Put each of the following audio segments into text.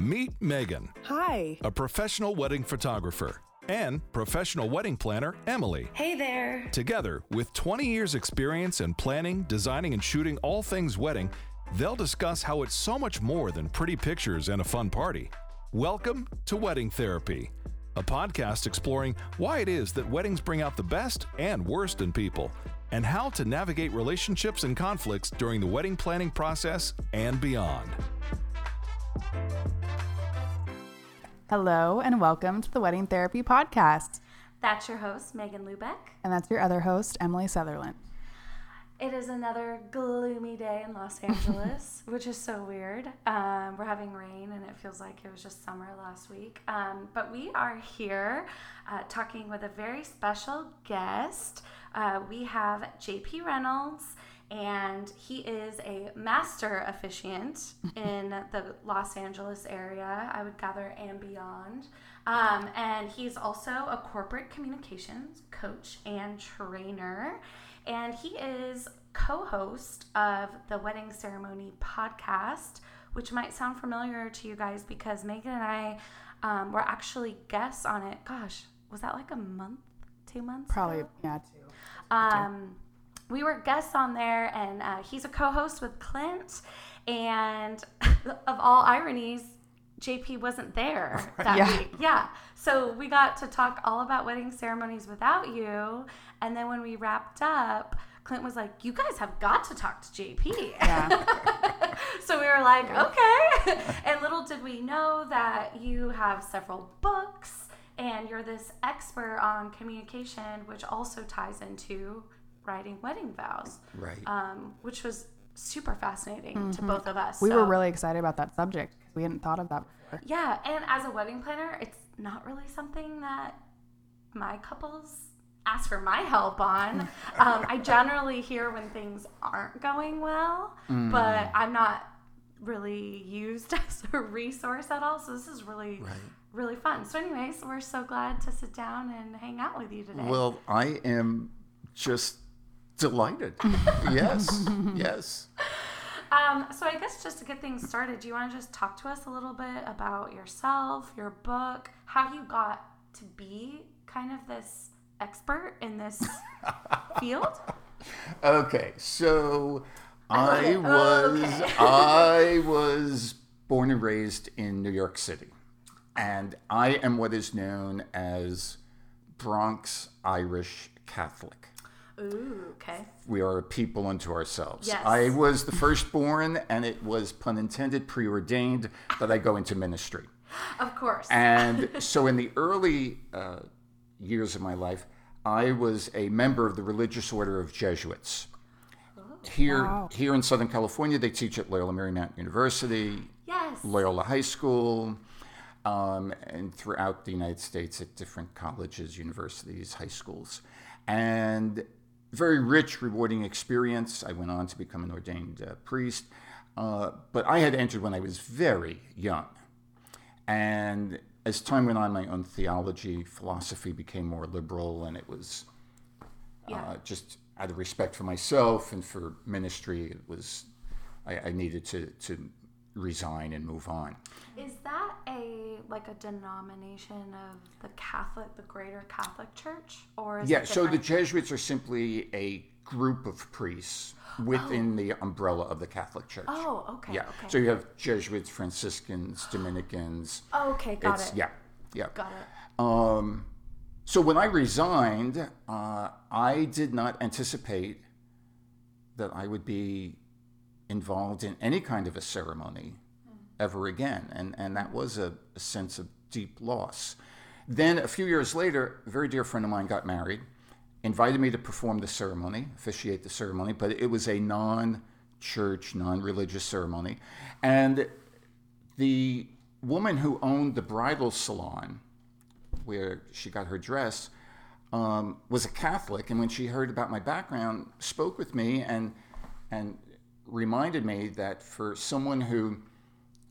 Meet Megan, Hi. a professional wedding photographer, and professional wedding planner, Emily. Hey there. Together, with 20 years' experience in planning, designing, and shooting all things wedding, they'll discuss how it's so much more than pretty pictures and a fun party. Welcome to Wedding Therapy, a podcast exploring why it is that weddings bring out the best and worst in people, and how to navigate relationships and conflicts during the wedding planning process and beyond. Hello, and welcome to the Wedding Therapy Podcast. That's your host, Megan Lubeck. And that's your other host, Emily Sutherland. It is another gloomy day in Los Angeles, which is so weird. Um, we're having rain, and it feels like it was just summer last week. Um, but we are here uh, talking with a very special guest. Uh, we have JP Reynolds, and he is a master officiant in the Los Angeles area, I would gather, and beyond. Um, and he's also a corporate communications coach and trainer. And he is co host of the Wedding Ceremony podcast, which might sound familiar to you guys because Megan and I um, were actually guests on it. Gosh, was that like a month, two months? Probably, ago? yeah, too. Um, we were guests on there, and uh, he's a co-host with Clint. And of all ironies, JP wasn't there that Yeah. week. Yeah, so we got to talk all about wedding ceremonies without you. And then when we wrapped up, Clint was like, "You guys have got to talk to JP." Yeah. so we were like, okay. and little did we know that you have several books and you're this expert on communication, which also ties into writing wedding vows, Right. um, which was super fascinating to both of us. Mm-hmm. We were really excited about that subject because we hadn't thought of that before. yeah, and as a wedding planner, it's not really something that my couples ask for my help on. um, I generally hear when things aren't going well, but I'm not really used as a resource at all. So this is really, Right. really fun. So, anyways, we're so glad to sit down and hang out with you today. Well, I am just delighted. yes. Yes. Um, so I guess just to get things started, do you want to just talk to us a little bit about yourself, your book, how you got to be kind of this expert in this field? Okay. So I Oh, was okay. I was born and raised in New York City. And I am what is known as Bronx Irish Catholic. Ooh, okay. We are a people unto ourselves. Yes. I was the firstborn, and it was, pun intended, preordained that I go into ministry. Of course. And so, in the early uh, years of my life, I was a member of the religious order of Jesuits. Here, Wow. here in Southern California, they teach at Loyola Marymount University, yes. Loyola High School, um, and throughout the United States at different colleges, universities, high schools. And very rich, rewarding experience. I went on to become an ordained uh, priest. Uh, but I had entered when I was very young. And as time went on, my own theology, philosophy became more liberal, and it was Yeah. uh, just out of respect for myself and for ministry, it was I, I needed to, to resign and move on. Is that a like a denomination of the Catholic, the Greater Catholic Church, or is Yeah, so the? Jesuits are simply a group of priests within the umbrella of the Catholic Church. Oh, okay. yeah. Okay. So you have Jesuits, Franciscans, Dominicans. okay, got it's it. yeah, yeah. Got it. Um, so when I resigned, uh, I did not anticipate that I would be involved in any kind of a ceremony ever again, and and that was a, a sense of deep loss. Then a few years later, a very dear friend of mine got married, invited me to perform the ceremony, officiate the ceremony, but it was a non-church, non-religious ceremony, and the woman who owned the bridal salon where she got her dress um, was a Catholic, and when she heard about my background, spoke with me and and reminded me that for someone who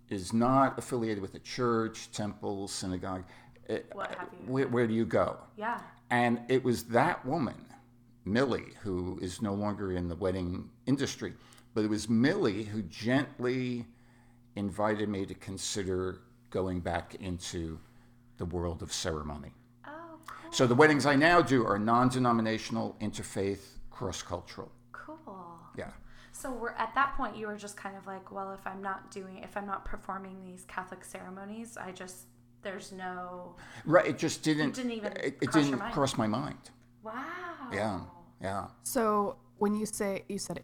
is not affiliated with a church, temple, synagogue, eh, you? where, where do you go? Yeah. And it was that woman, Millie, who is no longer in the wedding industry, but it was Millie who gently invited me to consider going back into the world of ceremony. Oh, cool. So the weddings I now do are non-denominational, interfaith, cross-cultural. Cool. Yeah. So we're at that point. You were just kind of like, well, if I'm not doing, if I'm not performing these Catholic ceremonies, I just there's no. Right. It just didn't. it didn't even It, it cross your didn't mind? cross my mind. Wow. Yeah. Yeah. So when you say you said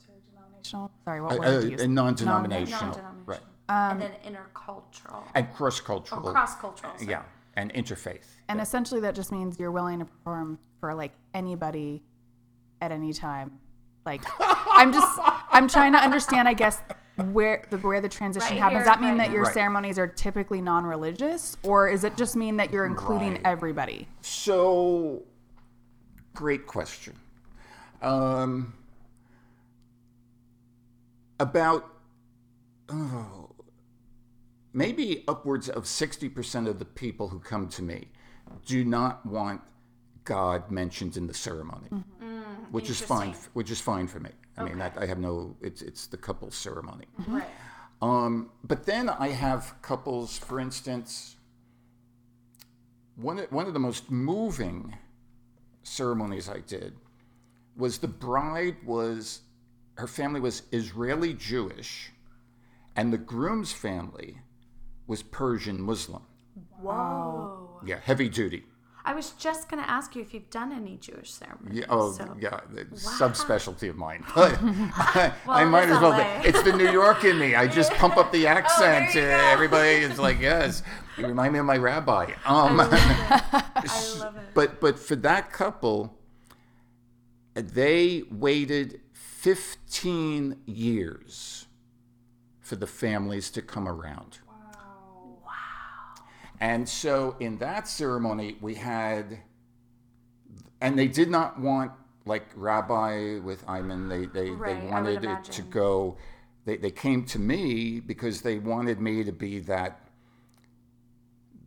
interdenominational, sorry, what Uh, word uh, did you use? and non-denominational. Non-denominational. Right. and then intercultural And cross-cultural. or cross-cultural. sorry. Yeah. And interfaith. And essentially, that just means you're willing to perform for like anybody at any time. Like, I'm just, I'm trying to understand, I guess, where the where the transition Right happens. here, Does that mean right that your. Right. ceremonies are typically non-religious, or is it just mean that you're including Right. everybody? So, great question. Um, about oh, maybe upwards of 60% of the people who come to me do not want God mentioned in the ceremony, which is fine. interesting. Which is fine for me. I mean, that, I have no. It's it's the couple's ceremony. Right. Um, but then I have couples, for instance, one of, one of the most moving ceremonies I did was the bride was, her family was Israeli Jewish, and the groom's family was Persian Muslim. Whoa. Yeah, heavy duty. I was just gonna ask you if you've done any Jewish ceremonies. Yeah, oh, so. yeah, it's subspecialty of mine. I, I might as well. LA. It's the New York in me. I just pump up the accent. Oh, everybody is like, yes, you remind me of my rabbi. Um, I love it. but but for that couple, they waited 15 years for the families to come around. And so in that ceremony, we had, and they did not want like rabbi with imam. They they, Right, they wanted it to go. They they came to me because they wanted me to be that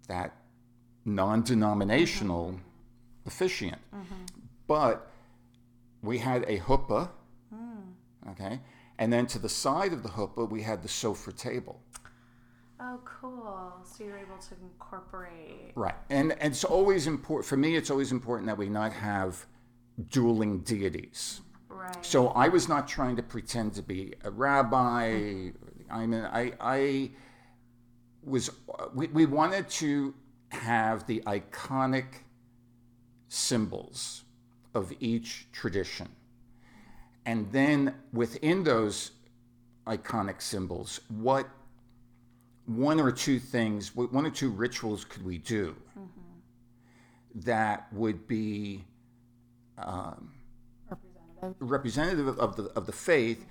that non-denominational Mm-hmm. officiant. But we had a huppah, Mm. okay, and then to the side of the huppah we had the sofreh table. Oh, cool. So you're able to incorporate. Right, and, and it's always important for me. It's always important that we not have dueling deities. Right. So I was not trying to pretend to be a rabbi. I mean, I, I was. We, we wanted to have the iconic symbols of each tradition, and then within those iconic symbols, what one or two things, one or two rituals could we do that would be um, representative of the of the faith,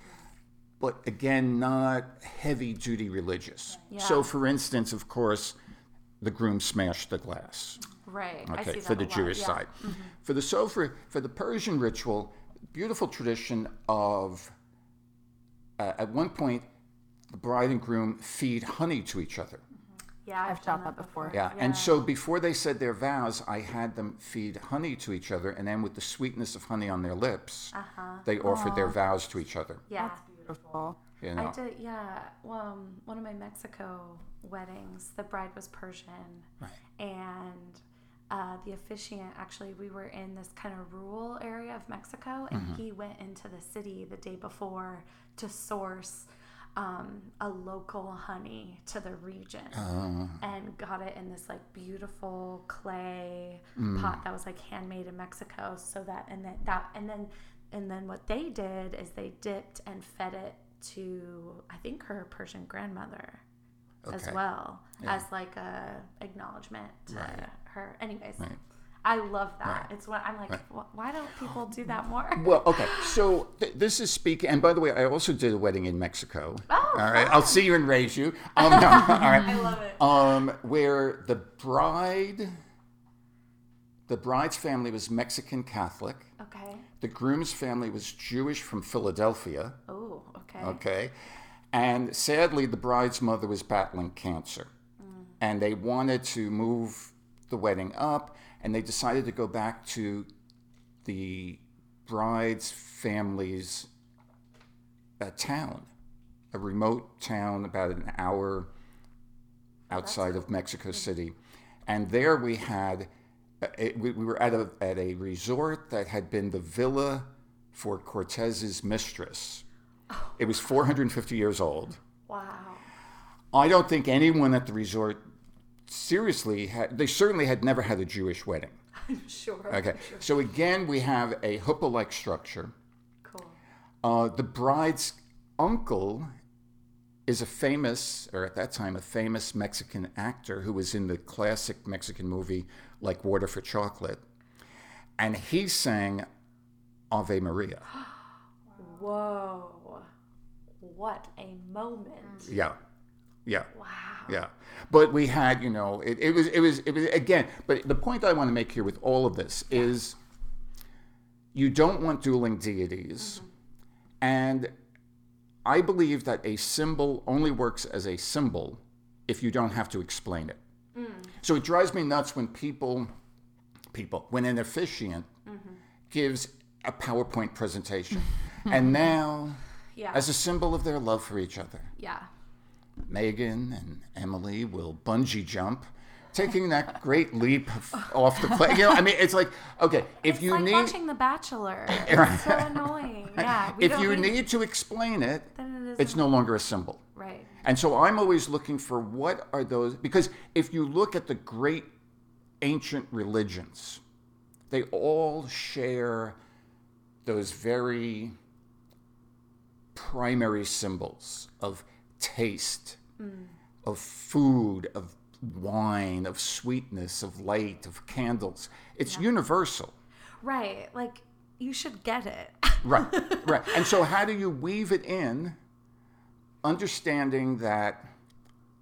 but again not heavy duty religious. So, for instance, of course, the groom smashed the glass. right. Okay, for the Jewish yeah. side. For the sofreh, for the Persian ritual, beautiful tradition of uh, at one point the bride and groom feed honey to each other. Yeah, I've, I've done shot that before. Yeah. And so before they said their vows, I had them feed honey to each other, and then with the sweetness of honey on their lips, Uh-huh. they offered their vows to each other. Yeah. That's beautiful. You know. I did, yeah. Well, um, one of my Mexico weddings, the bride was Persian, and uh, the officiant actually, we were in this kind of rural area of Mexico, and Mm-hmm. he went into the city the day before to source um, a local honey to the region, Uh, and got it in this like beautiful clay Mm. pot that was like handmade in Mexico. So that and then that and then and then what they did is they dipped and fed it to I think her Persian grandmother as well Yeah. as like a acknowledgement to Right. her. Anyways, Right. I love that. Right. It's what I'm like. "Wh- Why don't people do that more? Well, okay. So th- this is speaking, and by the way, I also did a wedding in Mexico. Oh, all right. I'll see you and raise you. Um, no, all right. I love it. Um, where the bride, the bride's family was Mexican Catholic. Okay. The groom's family was Jewish from Philadelphia. Oh, okay. Okay. And sadly, the bride's mother was battling cancer. And they wanted to move the wedding up, and they decided to go back to the bride's family's uh, town, a remote town about an hour outside of Mexico City, and there we had uh, we, we were at a at a resort that had been the villa for Cortez's mistress. It was 450 years old. Wow. I don't think anyone at the resort seriously had. They certainly had never had a Jewish wedding. I'm sure. Okay, so again we have a huppah-like structure. Cool. Uh, the bride's uncle is a famous, or at that time, a famous Mexican actor who was in the classic Mexican movie Like Water for Chocolate. And he sang Ave Maria. Whoa. What a moment. Yeah. Yeah. Wow. Yeah. But we had, you know, it, it was, it was, it was, again, but the point I want to make here with all of this is you don't want dueling deities. Mm-hmm. And I believe that a symbol only works as a symbol if you don't have to explain it. Mm. So it drives me nuts when people, people, when an officiant mm-hmm. gives a PowerPoint presentation. and now, Yeah. as a symbol of their love for each other, yeah. Megan and Emily will bungee jump, taking that great leap off the plane. You know, I mean, it's like, okay, if It's you like need, watching The Bachelor. It's so annoying. Yeah. if you need to explain it, Then it it's no longer a symbol. Right. And so I'm always looking for what are those, because if you look at the great ancient religions, they all share those very primary symbols of taste, of food, of wine, of sweetness, of light, of candles. It's universal. Right. Like, you should get it. Right, right. And so, how do you weave it in, understanding that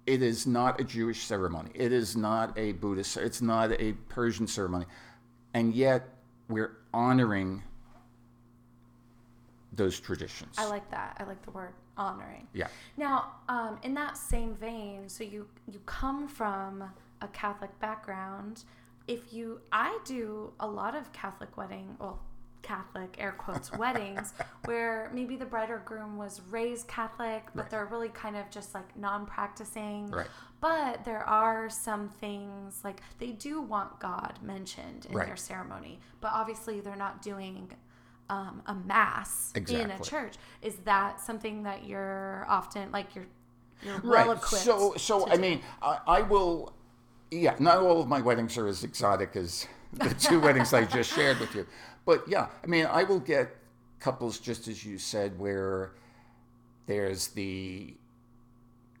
it is not a Jewish ceremony, it is not a Buddhist, it's not a Persian ceremony, and yet we're honoring those traditions. I like that. I like the word honoring. Yeah. Now, um, in that same vein, so you you come from a Catholic background. If you, I do a lot of Catholic wedding, well, Catholic air quotes weddings, where maybe the bride or groom was raised Catholic, but Right. they're really kind of just like non-practicing. Right. But there are some things like they do want God mentioned in Right. their ceremony, but obviously they're not doing um, a mass in a church. Is that something that you're often like you're you're well right. equipped? So, so I do? mean, I, I will. Yeah, not all of my weddings are as exotic as the two weddings I just shared with you, but yeah, I mean, I will get couples just as you said, where there's the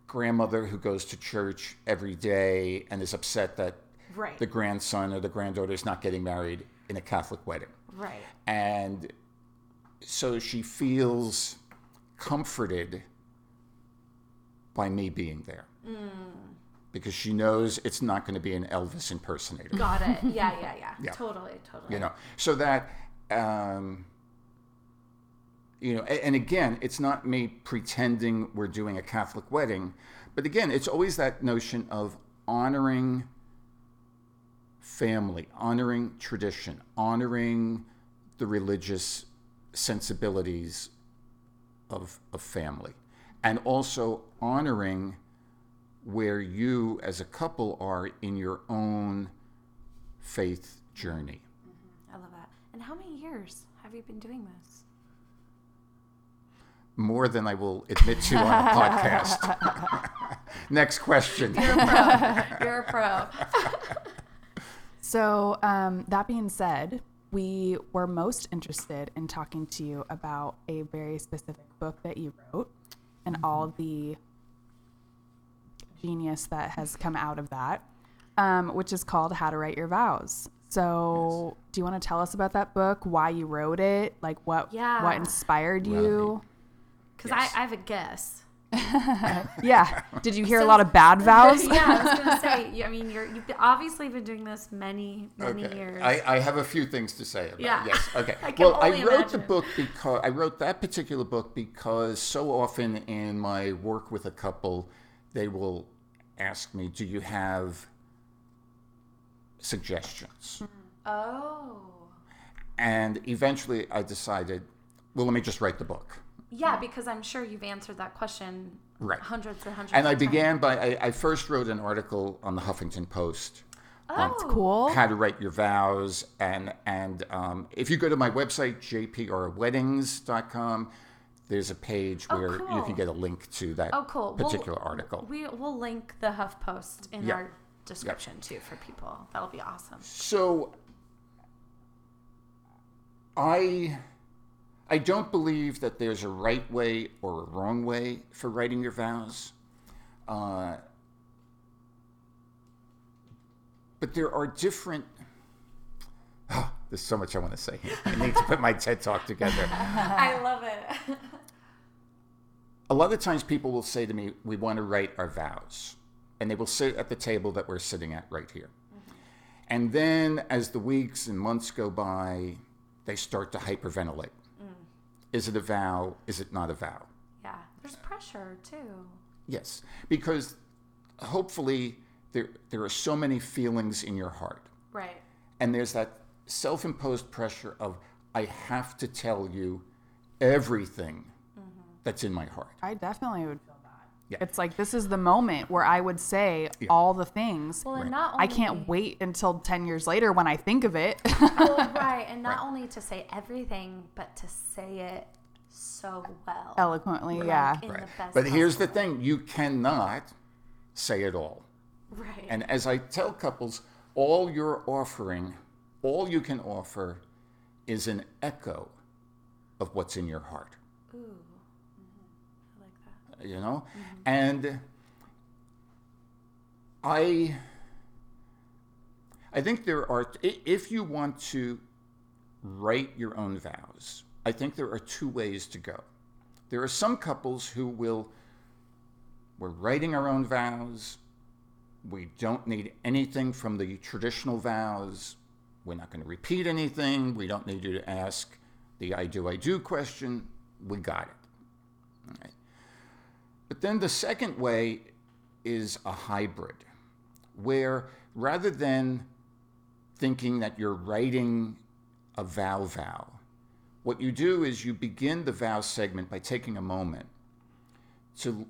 grandmother who goes to church every day and is upset that right, the grandson or the granddaughter is not getting married in a Catholic wedding. Right, And so she feels comforted by me being there. Because she knows it's not going to be an Elvis impersonator. got it. Yeah, yeah, yeah, Yeah. Totally, totally. You know, so that, um, you know, and again, it's not me pretending we're doing a Catholic wedding, but again, it's always that notion of honoring family, honoring tradition, honoring the religious sensibilities of, of family, and also honoring where you as a couple are in your own faith journey. Mm-hmm. I love that. And how many years have you been doing this? More than I will admit to on a podcast. Next question. You're a pro. You're a pro. So, um, that being said, we were most interested in talking to you about a very specific book that you wrote and all the genius that has come out of that, um, which is called How to Write Your Vows. So, do you want to tell us about that book? Why you wrote it? Like what? Yeah. What inspired you? Because Yes. I, I have a guess. Yeah. Did you hear a lot of bad vows? yeah, I was gonna say. you- I mean, you're you've obviously been doing this many many Okay. years. I, I have a few things to say about Yeah. it. Yes. Okay. I can well, I only wrote the book because I wrote that particular book because so often in my work with a couple, they will ask me, "Do you have suggestions?" Hmm. oh. And eventually, I decided, well, let me just write the book. Yeah, because I'm sure you've answered that question Right. hundreds and hundreds. And I times. began by, I, I first wrote an article on the Huffington Post on Oh, Cool. how to write your vows. And, and um, if you go to my website, jprweddings.com, there's a page Oh, where you can get a link to that Oh, cool. We'll- particular article. We will link the HuffPost in Yeah. our description too for people. That'll be awesome. So I I don't believe that there's a right way or a wrong way for writing your vows. Uh, but there are different. Oh, there's so much I want to say here. I need to put my TED talk together. I love it. A lot of times people will say to me, We want to write our vows. And they will sit at the table that we're sitting at right here. And then as the weeks and months go by, they start to hyperventilate. Is it a vow? Is it not a vow? yeah, there's pressure too. Yes, because hopefully there, there are so many feelings in your heart. Right. And there's that self imposed pressure of, I have to tell you everything mm-hmm. that's in my heart. I definitely would feel that. Yeah. It's like this is the moment where I would say all the things. Well, and not only I can't wait until 10 years later when I think of it. well, right, and not only to say everything, but to say it so well. Eloquently, yeah. in Right. But here's the thing you cannot say it all. way. Right. And as I tell couples, all you're offering, all you can offer is an echo of what's in your heart, Ooh. hmm I like that. You know? Mm-hmm. And I I think there are if you want to write your own vows, I think there are two ways to go. There are some couples who will we're writing our own vows. We don't need anything from the traditional vows. We're not going to repeat anything. We don't need you to ask the I do, I do question. We got it. All right. But then the second way is a hybrid, where rather than thinking that you're writing a vow vow, what you do is you begin the vow segment by taking a moment to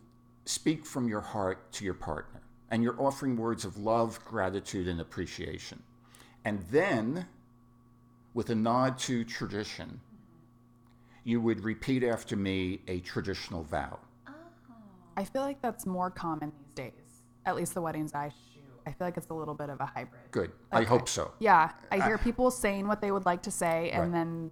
speak from your heart to your partner. And you're offering words of love, gratitude, and appreciation. And then, with a nod to tradition, you would repeat after me a traditional vow. I feel like that's more common these days. At least the weddings I shoot. I feel like it's a little bit of a hybrid. Good. I hope so. Yeah, I uh, hear people saying what they would like to say and Right. then,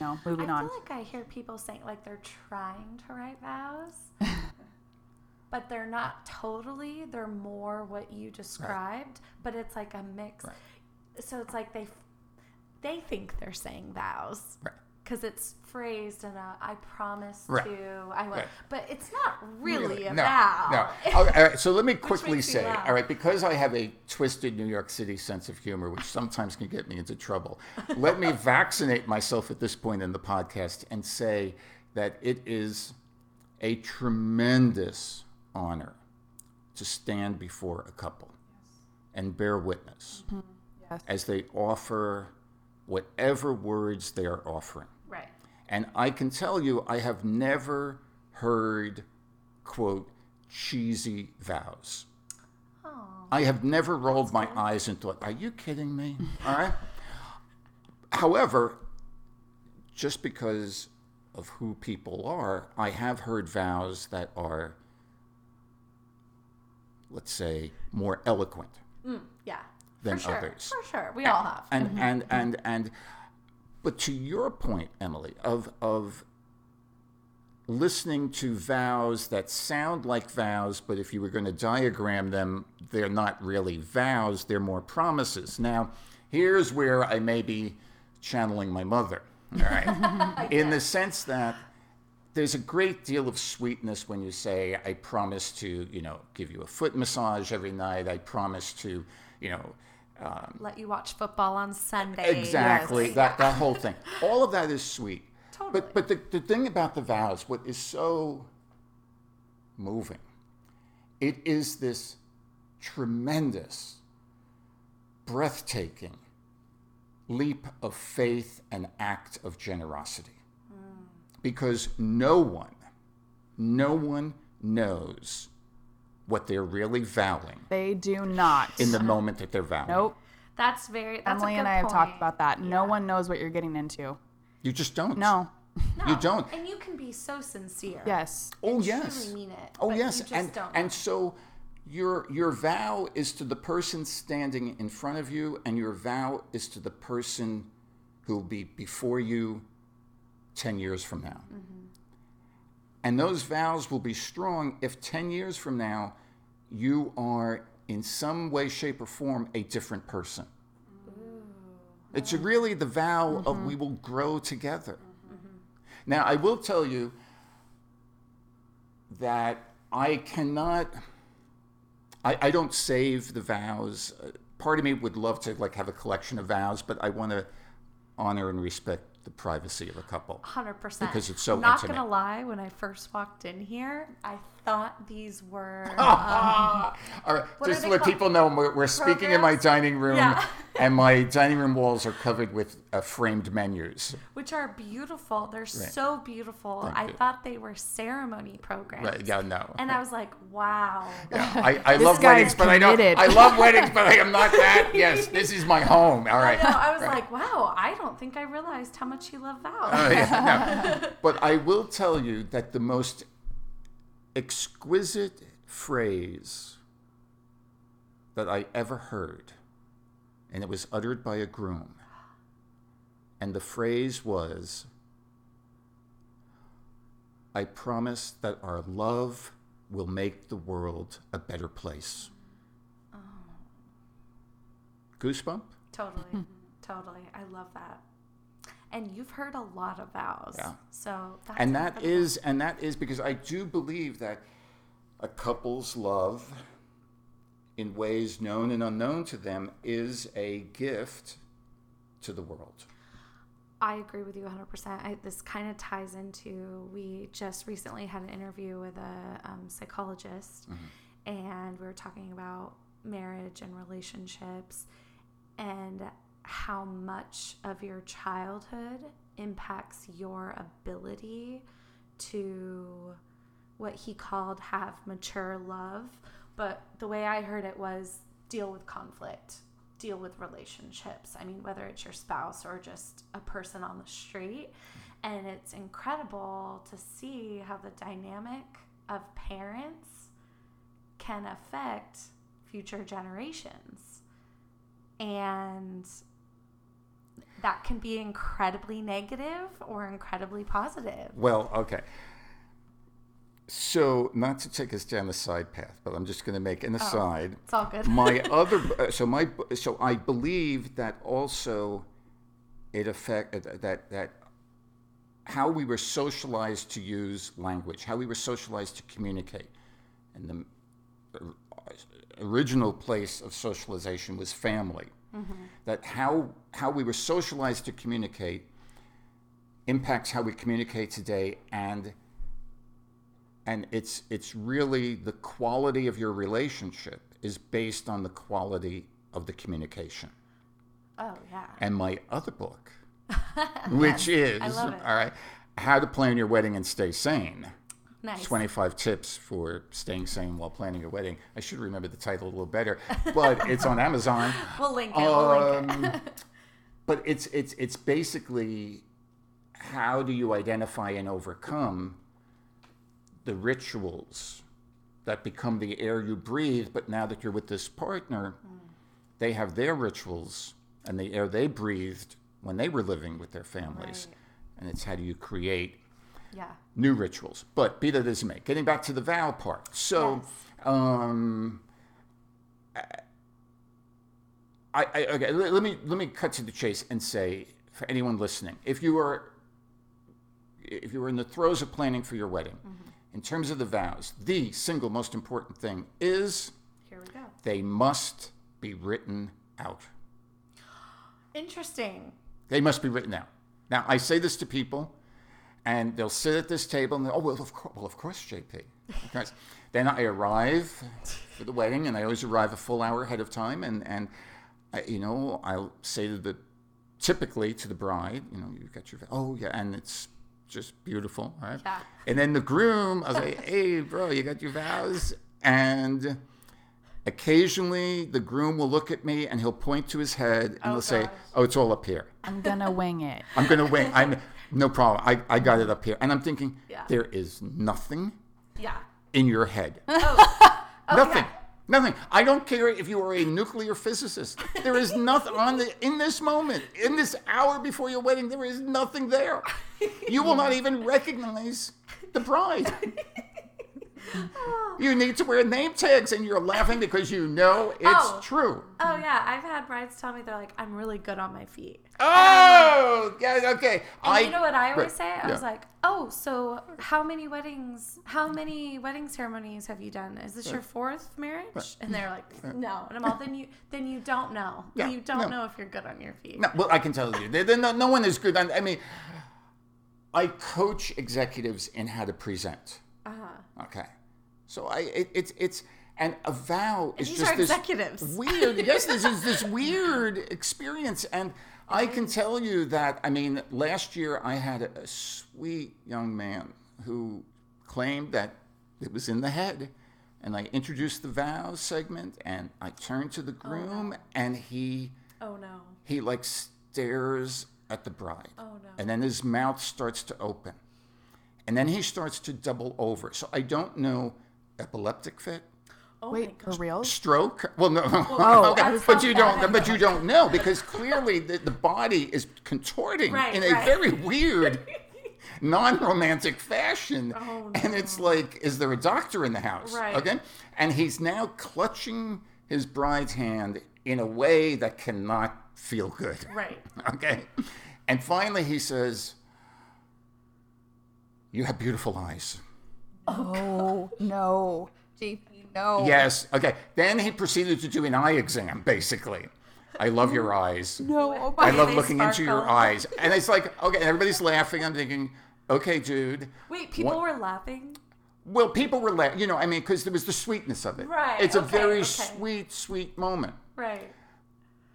you know, moving I on. I feel like I hear people saying like they're trying to write vows, but they're not totally. They're more what you described, but it's like a mix. Right. So it's like they they think they're saying vows Right. Because it's phrased in a I promise Right. to I will, Right. but it's not really a no. No. Oh, all right, so let me quickly say, all right, because I have a twisted New York City sense of humor, which sometimes can get me into trouble, let me vaccinate myself at this point in the podcast and say that it is a tremendous honor to stand before a couple and bear witness mm-hmm. Yes. as they offer whatever words they are offering. And I can tell you, I have never heard, quote, cheesy vows. Oh. I have never rolled my eyes and thought, are you kidding me? All right. However, just because of who people are, I have heard vows that are, let's say, more eloquent. Mm, yeah. Than for sure. others. For sure. We all have. and mm-hmm. and and and but to your point emily of of listening to vows that sound like vows but if you were going to diagram them they're not really vows they're more promises. Now here's where i may be channeling my mother all right? In the sense that there's a great deal of sweetness when you say i promise to you know give you a foot massage every night. I promise to you know Um, Let you watch football on Sunday. Exactly. Yes. That that whole thing. All of that is sweet. Totally. But but the, the thing about the vows, what is so moving, it is this tremendous, breathtaking leap of faith and act of generosity. Mm. because no one, no one knows what they're really vowing They do not. in the moment that they're vowing. nope. That's very. That's Emily a good and I have talked about that. No one knows what you're getting into. You just don't. No. No. You don't. And you can be so sincere. Yes. Oh and yes. truly mean it, oh but yes. you just and don't and so your your vow is to the person standing in front of you, and your vow is to the person who will be before you ten years from now. Mm-hmm. And those vows will be strong if ten years from now you are in some way, shape, or form a different person. It's really the vow of we will grow together. Now, I will tell you that I cannot, I, I don't save the vows. Uh, Part of me would love to like have a collection of vows, but I want to honor and respect the privacy of a couple. Hundred percent. Because it's so I'm Not intimate. gonna lie, when I first walked in here, I thought these were. All right, just they let people know, we're, we're speaking in my dining room, Yeah. and my dining room walls are covered with uh, framed menus. which are beautiful. They're so beautiful. Thank I you. thought they were ceremony programs. Right? Yeah, no. And I was like, wow. Yeah, I, I love weddings, but I don't. I love weddings, but I am not that. Yes, this is my home. All right. I know. I was like, wow, I don't think I realized how much you love vows. Oh, yeah, no. But I will tell you that the most exquisite phrase that I ever heard, and it was uttered by a groom, and the phrase was, I promise that our love will make the world a better place. Oh. Goosebump? Totally. totally. I love that. And you've heard a lot of vows. Yeah. So that's and that is and that is because I do believe that a couple's love in ways known and unknown to them is a gift to the world. I agree with you 100%. I, this kind of ties into we just recently had an interview with a um, psychologist, and we were talking about marriage and relationships and how much of your childhood impacts your ability to what he called have mature love. But the way I heard it was deal with conflict, deal with relationships. I mean, whether it's your spouse or just a person on the street. And it's incredible to see how the dynamic of parents can affect future generations. And that can be incredibly negative or incredibly positive. Well, okay. So, not to take us down the side path, but I'm just going to make an aside. It's all good. my other so my so I believe that also it affect uh, that that how we were socialized to use language, how we were socialized to communicate, and the uh, original place of socialization was family. Mm-hmm. That how how we were socialized to communicate impacts how we communicate today, and and it's it's really the quality of your relationship is based on the quality of the communication. Oh, yeah. And my other book, which is all right, how to plan your wedding and stay sane. Nice. 25 tips for staying sane while planning your wedding. I should remember the title a little better, but it's on Amazon. We'll link it. We'll link it. Um, but it's it's it's basically how do you identify and overcome the rituals that become the air you breathe but now that you're with this partner they have their rituals and the air they breathed when they were living with their families Right. and it's how do you create Yeah. new rituals. But be that as it may, getting back to the vow part. So, um, I, I okay. Let, let me let me cut to the chase and say for anyone listening, if you are if you are in the throes of planning for your wedding, in terms of the vows, the single most important thing is Here we go. they must be written out. Interesting. They must be written out. Now, I say this to people, and they'll sit at this table and they'll, oh, well, of course, well, of course, JP. Of then I arrive for the wedding, and I always arrive a full hour ahead of time, and, and I, you know, I'll say to the, typically to the bride, you know, you've got your, oh, yeah, and it's just beautiful, right? Yeah. And then the groom, I'll say, hey, bro, you got your vows? And occasionally the groom will look at me and he'll point to his head and oh, he'll say, oh, it's all up here. I'm gonna wing it. I'm going to wing. I'm no problem. I, I got it up here. And I'm thinking, Yeah. there is nothing Yeah. in your head. Oh, nothing. yeah. Nothing. I don't care if you are a nuclear physicist. There is nothing on the in this moment, in this hour before your wedding. There is nothing there. You will not even recognize the bride. You need to wear name tags, and you're laughing because you know it's Oh. true. Oh yeah, I've had brides tell me they're like, I'm really good on my feet. Oh, yeah, okay. And you know what I always right, say? I yeah. was like, oh, so how many weddings, how many wedding ceremonies have you done? Is this your fourth marriage? And they're like, no. And I'm all, then you, then you don't know. Yeah, you don't no. know if you're good on your feet. No, well, I can tell you, there- there- no, no one is good. on- I mean, I coach executives in how to present. Uh-huh. Okay, so I it, it's it's and a vow is these just are this executives. weird. yes, this is this weird experience, and I can tell you that. I mean, last year I had a, sweet young man who claimed that it was in the head. And I introduced the vows segment, and I turned to the oh, groom, and he Oh no. he like stares at the bride. Oh, no. And then his mouth starts to open. And then he starts to double over. So I don't know epileptic fit, Oh Wait, my for real? stroke. Well, no. Oh, okay. I but you don't that. but you don't know because clearly the, the body is contorting Right, in a right. very weird non-romantic fashion. Oh, And it's like is there a doctor in the house? Right. Okay? And he's now clutching his bride's hand in a way that cannot feel good. Right. Okay. And finally, he says, You have beautiful eyes. Oh no, JP, no. Yes. Okay. Then he proceeded to do an eye exam, basically. I love your eyes. No. Oh I love looking into your eyes. And it's like, okay, everybody's laughing. I'm thinking, okay, dude. Wait, people What- were laughing? Well, people were laughing, you know, I mean, because there was the sweetness of it. Right, It's a very okay. sweet, sweet moment. Right.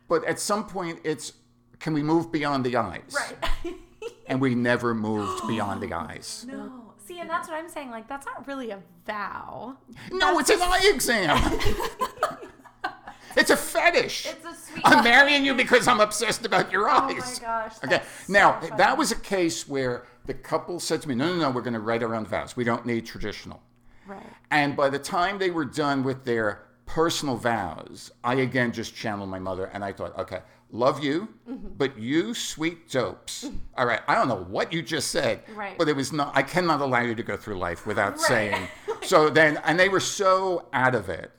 But at some point, it's, can we move beyond the eyes? Right. And we never moved beyond the eyes. no. See, and that's what I'm saying. Like, that's not really a vow. No, it's an eye exam. it's a fetish. It's a sweet. I'm marrying you because I'm obsessed about your eyes. Oh my gosh. Okay. that's Now, so that was a case where the couple said to me, no, no, no, we're going to write our own vows. We don't need traditional. Right. And by the time they were done with their personal vows, I again just channeled my mother and I thought, okay, love you, Mm-hmm. but you sweet dopes. All right, I don't know what you just said, Right. but it was not, I cannot allow you to go through life without Right. saying. So then, and they were so out of it.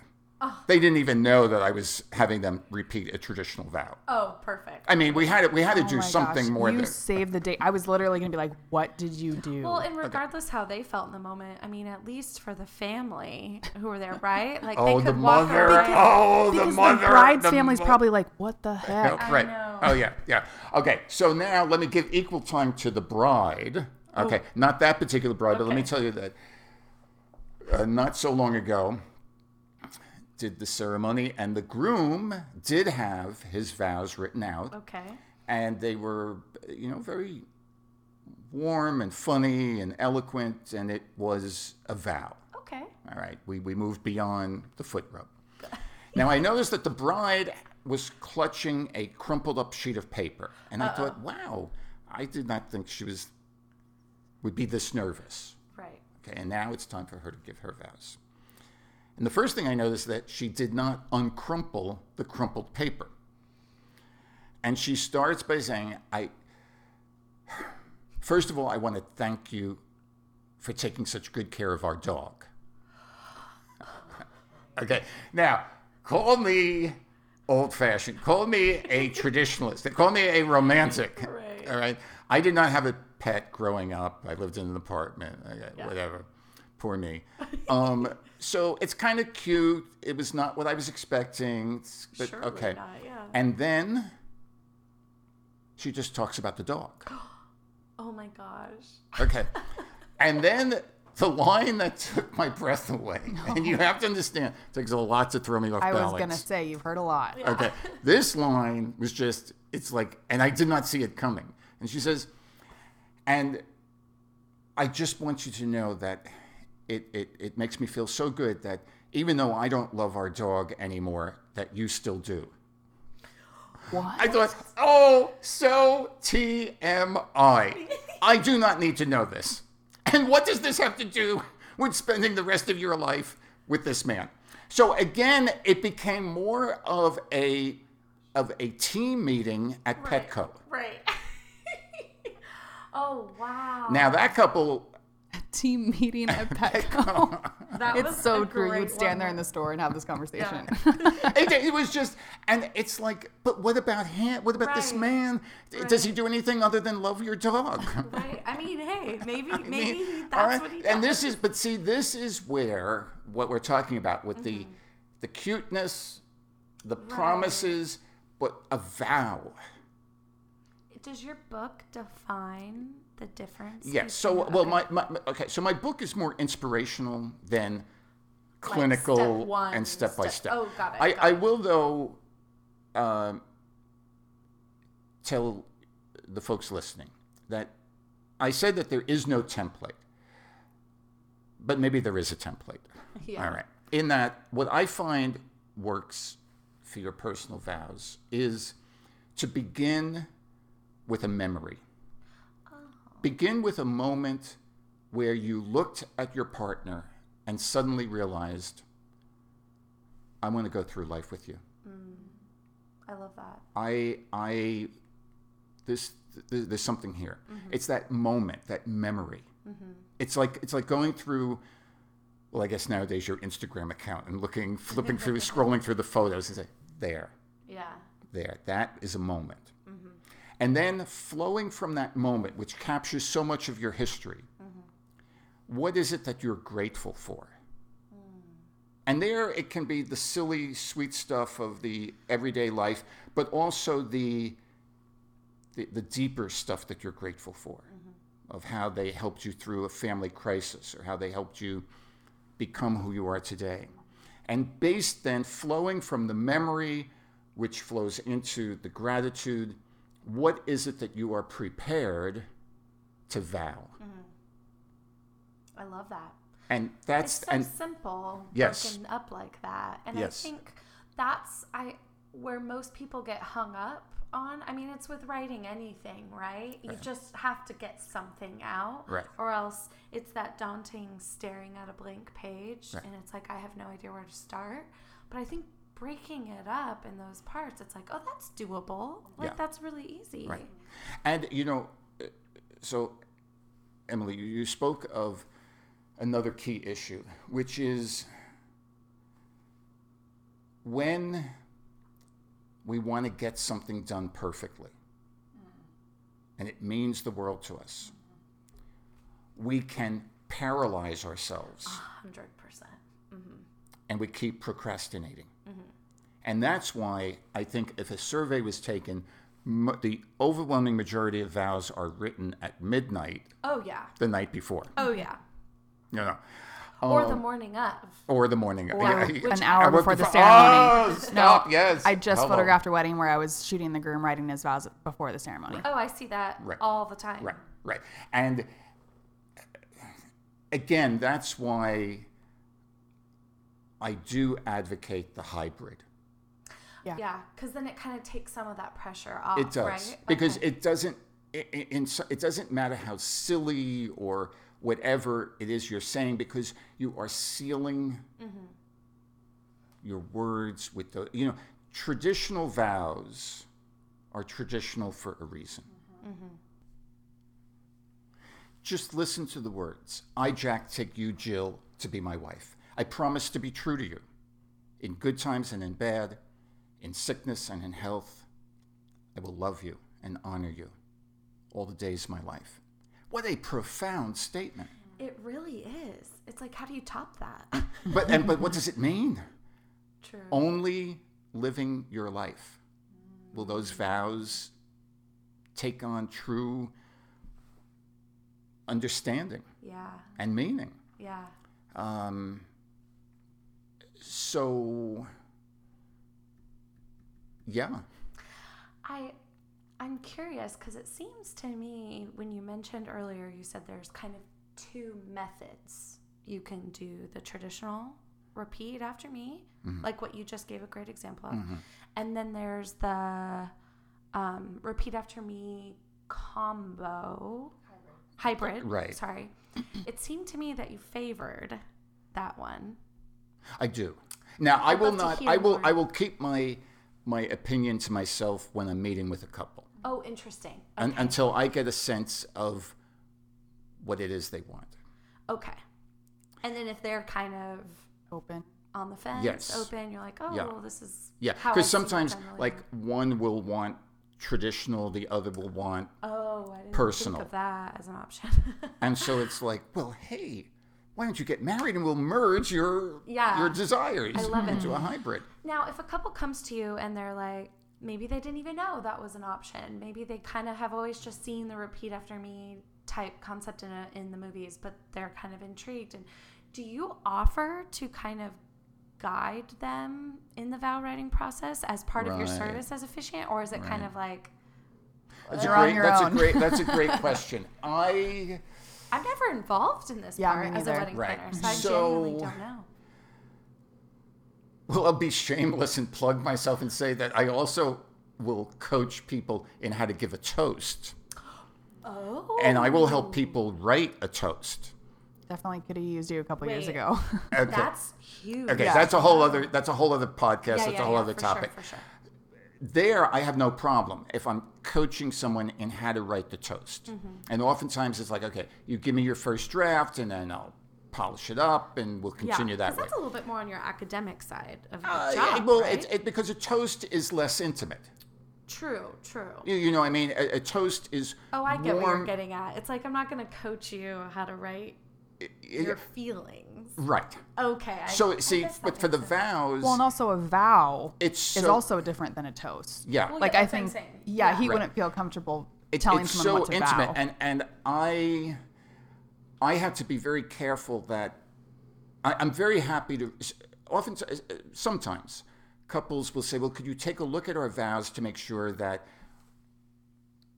Oh. They didn't even know that I was having them repeat a traditional vow. Oh, perfect. I mean, we had to, we had to Oh do my something gosh, more You than saved the day. I was literally gonna be like, "What did you do?" Well, and regardless how they felt in the moment, I mean, at least for the family who were there, right? Like Oh, they the could walk mother. away. Oh, the because mother. the bride's the family's mo- probably like, "What the heck?" Oh, I right. know. Oh yeah, yeah. Okay, so now let me give equal time to the bride. Okay, not that particular bride, but let me tell you that uh, not so long ago did the ceremony, and the groom did have his vows written out, Okay. and they were, you know, very warm and funny and eloquent, and it was a vow. Okay. All right, we, we moved beyond the foot rub. Now I noticed that the bride was clutching a crumpled up sheet of paper, and I thought, wow, I did not think she was would be this nervous. Right. Okay, and now it's time for her to give her vows. And the first thing I noticed that she did not uncrumple the crumpled paper. And she starts by saying, I first of all, I want to thank you for taking such good care of our dog. okay, now call me old fashioned, call me a traditionalist, call me a romantic. Right. All right. I did not have a pet growing up. I lived in an apartment, okay, whatever. Poor me. Um, so it's kind of cute. It was not what I was expecting, but Surely okay. not, yeah. And then she just talks about the dog. Oh my gosh. Okay. and then the line that took my breath away, and you have to understand, it takes a lot to throw me off balance. I was gonna say you've heard a lot. Okay. This line was just, it's like, and I did not see it coming. And she says, and I just want you to know that it, it, it makes me feel so good that even though I don't love our dog anymore, that you still do. What? I thought, oh, so TMI. I do not need to know this. And what does this have to do with spending the rest of your life with this man? So again, it became more of a of a team meeting at Petco. Right. oh wow. Now that couple Team meeting at Petco. that it's was so a true. You'd stand there in the store and have this conversation. it, it was just, and it's like, but what about him? What about this Right. man? Does he do anything other than love your dog? Right. I mean, hey, maybe I maybe mean, that's all right? what he does. And this is, but see, this is where what we're talking about with the Mm-hmm. the cuteness, the promises, but a vow. Does your book define the difference? Yes. So, between- well, my, my okay. So my book is more inspirational than clinical step one, and step by step- step. oh, got it, I, got I it. will though um, tell the folks listening that I said that there is no template, but maybe there is a template. Yeah. All right. In that, what I find works for your personal vows is to begin with a memory. Begin with a moment where you looked at your partner and suddenly realized, I want to go through life with you. Mm. I love that. I, I, this, th- there's something here. Mm-hmm. It's that moment, that memory. Mm-hmm. It's like it's like going through. Well, I guess nowadays your Instagram account and looking, flipping through, scrolling through the photos and say, there, Yeah. there, that is a moment. And then flowing from that moment, which captures so much of your history, mm-hmm. what is it that you're grateful for? Mm. And there it can be the silly, sweet stuff of the everyday life, but also the, the, the deeper stuff that you're grateful for, mm-hmm. of how they helped you through a family crisis or how they helped you become who you are today. And based then, flowing from the memory, which flows into the gratitude, what is it that you are prepared to vow? Mm-hmm. I love that. And that's so and simple Yes. broken up like that and Yes. i think that's i where most people get hung up on i mean it's with writing anything right you just have to get something out Right. or else it's that daunting staring at a blank page Right. and it's like i have no idea where to start but i think breaking it up in those parts it's like oh that's doable. Like Yeah. that's really easy. Right. And, you know, uh, so, Emily, you- you spoke of another key issue, which is when we want to get something done perfectly, mm-hmm. and it means the world to us, mm-hmm. we can paralyze ourselves. 100% mm-hmm. and we keep procrastinating. And that's why I think if a survey was taken, m- the overwhelming majority of vows are written at midnight oh yeah the night before. oh yeah You know, or Oh. the morning of or the morning. Or yeah, an hour Or before the ceremony. Oh, stop! yes. I just Hello. photographed a wedding where I was shooting the groom writing his vows before the ceremony. Oh, I see that Right. all the time. Right, right. And uh, again, that's why I do advocate the hybrid. Yeah. Yeah, because then it kind of takes some of that pressure off. It does right? because Okay. it doesn't. It, it, it doesn't matter how silly or whatever it is you're saying because you are sealing Mm-hmm. your words with the you know traditional vows are traditional for a reason. Mm-hmm. Just listen to the words. I, Jack, take you, Jill, to be my wife. I promise to be true to you, in good times and in bad, in sickness and in health. I will love you and honor you all the days of my life. What a profound statement. it really is. It's like, how do you top that? But and but what does it mean? True. Only living your life will those vows take on true understanding Yeah, and meaning. yeah. Um, so, yeah, I, I'm curious because it seems to me when you mentioned earlier, you said there's kind of two methods. You can do the traditional repeat after me, Mm-hmm. like what you just gave a great example of. And then there's the um, repeat after me combo hybrid. hybrid Right. Sorry. it seemed to me that you favored that one. I do. Now I I'd will not. I will. more. I will keep my my opinion to myself when I'm meeting with a couple, Oh, interesting. un- until I get a sense of what it is they want. Okay. And then if they're kind of Open. on the fence, Yes. open, you're like, oh, Yeah. well, this is Yeah, how I because sometimes like one will want traditional, the other will want, oh, I didn't personal. think of that as an option. and so it's like, well, hey, why don't you get married and we'll merge your Yeah. your desires into a hybrid. now, if a couple comes to you and they're like, maybe they didn't even know that was an option. Maybe they kind of have always just seen the repeat after me type concept in a, in the movies, but they're kind of intrigued. And do you offer to kind of guide them in the vow writing process as part of your service as officiant, or is it kind of like That's a on great. That's own. a great. That's a great question. I I'm never involved in this Yeah, part as a neither. wedding Right. planner, so I So- genuinely don't know. well, I'll be shameless and plug myself and say that I also will coach people in how to give a toast, Oh, and I will help oh. people write a toast. Definitely could have used you a couple years ago. Okay. that's huge. Okay, Yeah. that's a whole other. That's a whole other podcast. Yeah, that's yeah, a whole yeah, other for topic. Sure, for sure. There I have no problem if I'm coaching someone in how to write the toast. Mm-hmm. And oftentimes it's like, okay, you give me your first draft and then I'll polish it up and we'll continue yeah, that way. that's a little bit more on your academic side of the Uh, job, well, right? it's it, because a toast is less intimate. true, true. You, you know, what I mean, a, a toast is Oh, I get what warm- you're getting at. It's like I'm not going to coach you how to write your feelings. right. Okay. I, So I see, but for the sense. vows, well, and also a vow it's is also different than a toast. yeah. Well, Like yeah, I that's what I'm think, yeah, Yeah. he Right. wouldn't feel comfortable It- telling it's someone so what to intimate vow. and and i i have to be very careful that I, i'm very happy to often uh, sometimes couples will say well could you take a look at our vows to make sure that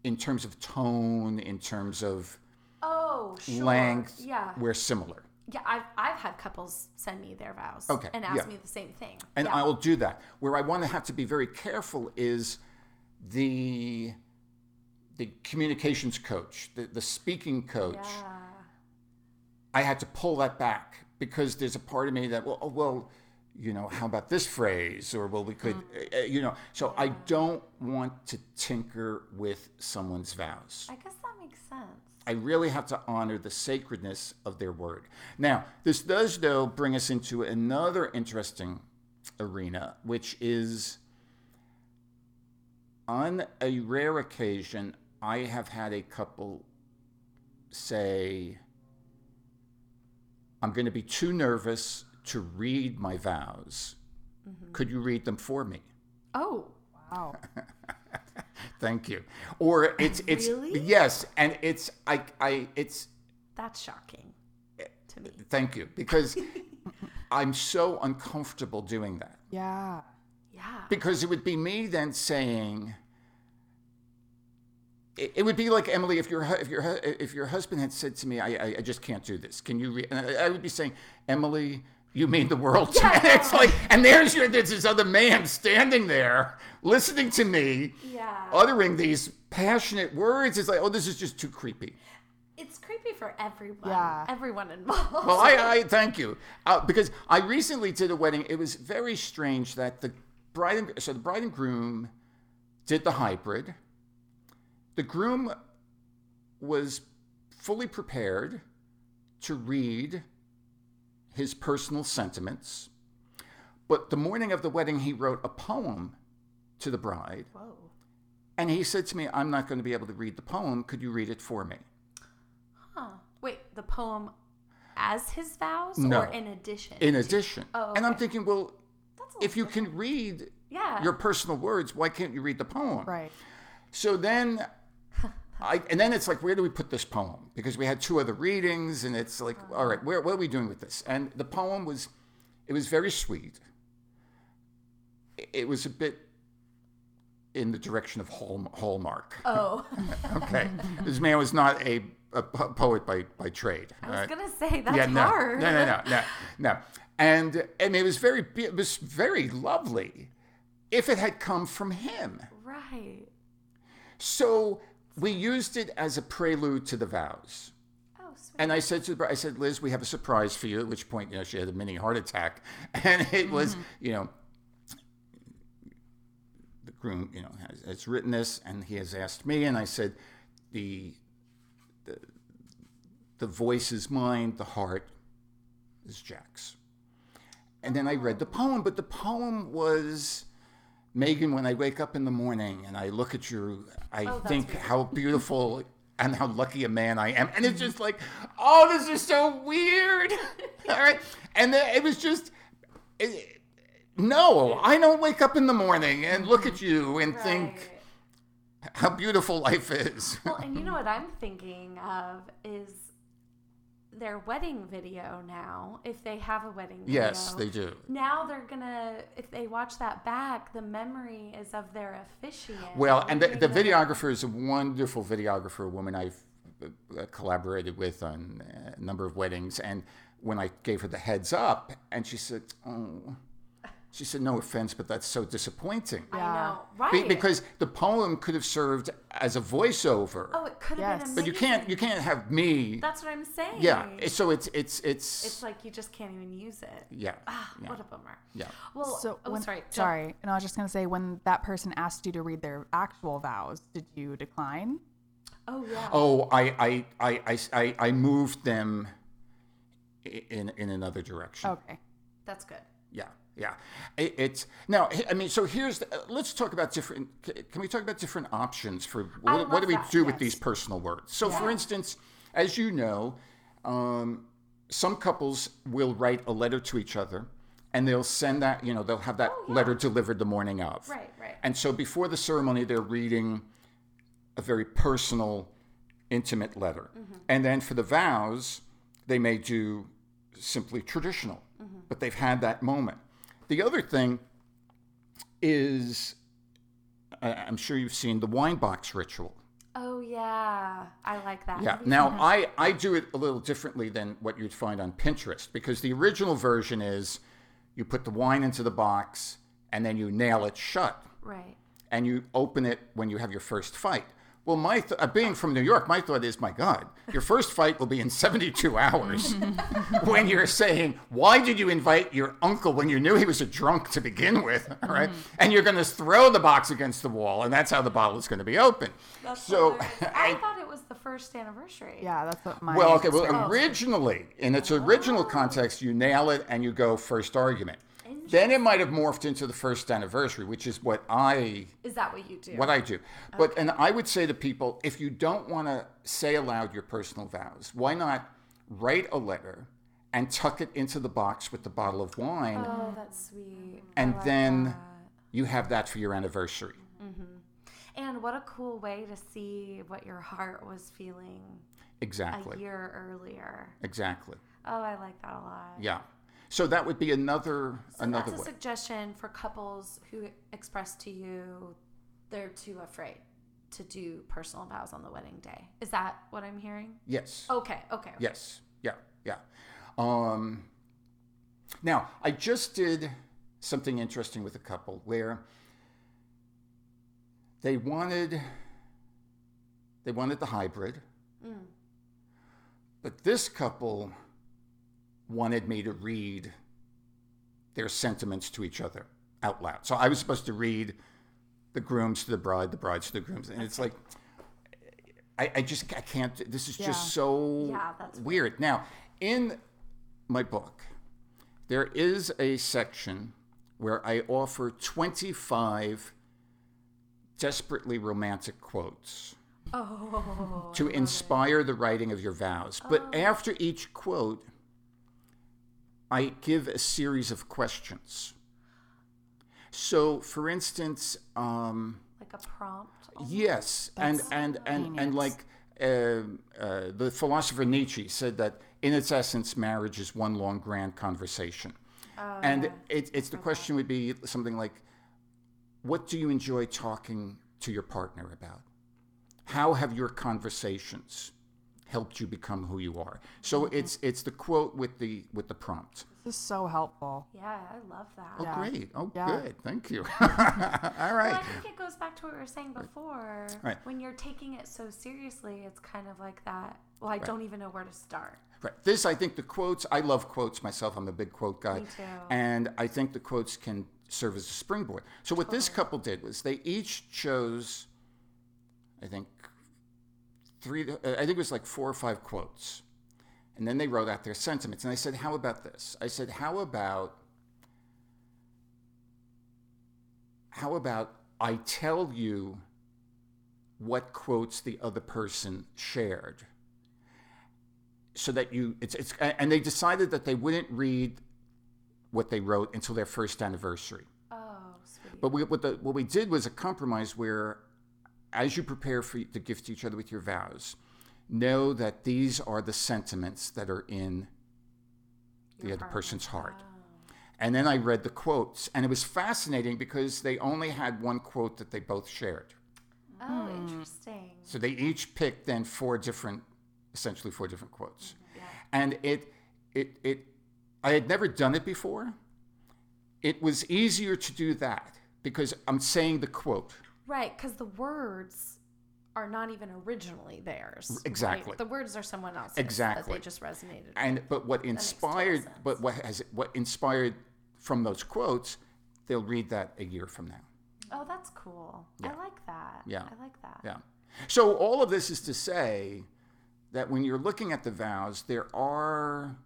in terms of tone in terms of Oh, sure. length Yeah. we're similar Yeah, I've, I've had couples send me their vows Okay, and ask yeah. me the same thing. and yeah. I will do that. Where I want to have to be very careful is the the communications coach, the, the speaking coach. Yeah. I had to pull that back because there's a part of me that well, oh, well, you know, how about this phrase, or well, we could, uh, you know. So I don't want to tinker with someone's vows. I guess that makes sense. I really have to honor the sacredness of their word. Now, this does, though, bring us into another interesting arena, which is on a rare occasion, I have had a couple say, I'm going to be too nervous to read my vows. Mm-hmm. Could you read them for me? Oh, Wow. Thank you. Or it's it's Really? yes, and it's I I it's that's shocking to me. Thank you, because I'm so uncomfortable doing that. Yeah. Yeah. Because it would be me then saying, it, it would be like Emily if your if your if your husband had said to me, I I, I just can't do this. Can you? Re-? And I, I would be saying, Emily. You mean the world to me. It's like, and there's your, there's this other man standing there listening to me, Yeah. uttering these passionate words. It's like, oh, this is just too creepy. It's creepy for everyone. Yeah. Everyone involved. Well, I, I thank you uh, because I recently did a wedding. It was very strange that the bride and so the bride and groom did the hybrid. The groom was fully prepared to read his personal sentiments, but the morning of the wedding, he wrote a poem to the bride, Whoa. and he said to me, "I'm not going to be able to read the poem. Could you read it for me?" Huh. Wait, the poem as his vows No. or in addition? In addition, Oh, and I'm thinking, well, if you little can read Yeah. your personal words, why can't you read the poem? Right. So then, I and then it's like, where do we put this poem? Because we had two other readings, and it's like, oh. all right, where, what are we doing with this? And the poem was, it was very sweet. It- was a bit in the direction of Hall, Hallmark. Oh. Okay, this man was not a a poet by by trade. I was right? gonna say that's yeah, no, hard. no, no, no, no, no. And mean, it was very, it was very lovely, if it had come from him. Right. So we used it as a prelude to the vows. Oh, sweet. And I said to the I said, Liz, we have a surprise for you. At which point, you know, she had a mini heart attack, and it was, mm-hmm. you know, the groom, you know, has, has written this, and he has asked me, and I said, the the the voice is mine, the heart is Jack's. And then I read the poem, but the poem was. Megan, when I wake up in the morning and I look at you, I Oh, think beautiful. how beautiful and how lucky a man I am. And it's just like, oh, this is so weird. All right. And it was just, it, no, I don't wake up in the morning and look at you and think how beautiful life is. Well, and you know what I'm thinking of is their wedding video now. If they have a wedding video, yes, they do. Now they're gonna, if they watch that back, the memory is of their officiant. Well, and the, the videographer is a wonderful videographer, a woman I've uh, collaborated with on a number of weddings. And when I gave her the heads up, and she said, "Oh," she said, "No offense, but that's so disappointing." I Yeah. know, right? Be- because the poem could have served as a voiceover, oh, it could have Yes. been amazing. but you can't you can't have me. That's what I'm saying. yeah, so it's it's it's, It's like you just can't even use it. yeah, Ah, yeah, what a bummer. yeah. Well, So oh, when, sorry. jump- sorry. And I was just gonna say, when that person asked you to read their actual vows, did you decline? Oh yeah. Oh, I I I I, I, I moved them in in another direction. Okay. That's good. Yeah, yeah. It, it's now. I mean, so here's. The, uh, let's talk about different. Can we talk about different options for what, what do we that, do with these personal words? So, for instance, as you know, um, some couples will write a letter to each other, and they'll send that. You know, they'll have that Oh, yeah. letter delivered the morning of. Right, right. And so, before the ceremony, they're reading a very personal, intimate letter, Mm-hmm. and then for the vows, they may do simply traditional, Mm-hmm. but they've had that moment. The other thing is, I'm sure you've seen the wine box ritual. Oh yeah, I like that. Yeah. Now I, I do it a little differently than what you'd find on Pinterest because the original version is you put the wine into the box and then you nail it shut? Right. and you open it when you have your first fight. Well, my th- uh, being from New York, my thought is, my God, your first fight will be in 72 hours. when you're saying, why did you invite your uncle when you knew he was a drunk to begin with, all right? And you're going to throw the box against the wall, and that's how the bottle is going to be open. That's so, hilarious. I thought it was the first anniversary. Yeah, that's what my. well, okay, well, originally, in its original context, you nail it and you go first argument. Then it might have morphed into the first anniversary, which is what I Is that what you do? what I do. But and I would say to people, if you don't want to say aloud your personal vows, why not write a letter and tuck it into the box with the bottle of wine, oh, that's sweet. And then you have that for your anniversary. Mm-hmm. And what a cool way to see what your heart was feeling Exactly. a year earlier. Exactly. Oh, I like that a lot. Yeah. So that would be another So another that's a way. suggestion for couples who express to you they're too afraid to do personal vows on the wedding day. Is that what I'm hearing? yes. Okay, okay. okay. Yes. Yeah. Yeah. Um, now, I just did something interesting with a couple where they wanted they wanted the hybrid, but this couple wanted me to read their sentiments to each other out loud. So I was supposed to read the grooms to the bride, the brides to the grooms, and it's like I, I just I can't. This is Yeah. just so Yeah, that's weird. Now, in my book, there is a section where I offer 25 desperately romantic quotes Oh. to inspire the writing of your vows. But oh. after each quote, I give a series of questions. So, for instance, um, Like a prompt. Yes, and That's and and and genius. like uh, uh, the philosopher Nietzsche said that in its essence, marriage is one long grand conversation, Oh, and it, it's the question would be something like, what do you enjoy talking to your partner about? How have your conversations helped you become who you are. So mm-hmm. it's it's the quote with the with the prompt. This is so helpful. Yeah, I love that. Oh, Yeah. great. Oh, Yeah. good. Thank you. All right. Well. I think it goes back to what we were saying before. Right. When you're taking it so seriously, it's kind of like that. Well, I don't even know where to start. Right. This, I think the quotes, I love quotes myself. I'm a big quote guy. Me too. And I think the quotes can serve as a springboard. So, what this couple did was they each chose, I think, three, uh, I think it was like four or five quotes. And then they wrote out their sentiments. And I said, How about this? I said, How about, how about I tell you what quotes the other person shared? so that you it's it's and they decided that they wouldn't read what they wrote until their first anniversary. Oh, sweet. But we, what the what we did was a compromise where, as you prepare for the gift to each other with your vows, know that these are the sentiments that are in the other person's heart. And then I read the quotes, and it was fascinating because they only had one quote that they both shared. Oh, hmm. interesting. So they each picked then four different, essentially four different quotes, mm-hmm. yeah. and it, it, it, I had never done it before. It was easier to do that because I'm saying the quote. Right, because the words are not even originally theirs. right? Exactly. The words are someone else's. Exactly. They just resonated. with. And but what inspired, but what has what inspired from those quotes, they'll read that a year from now. Oh, that's cool. I like that. Yeah. I like that. Yeah. So all of this is to say that when you're looking at the vows, there are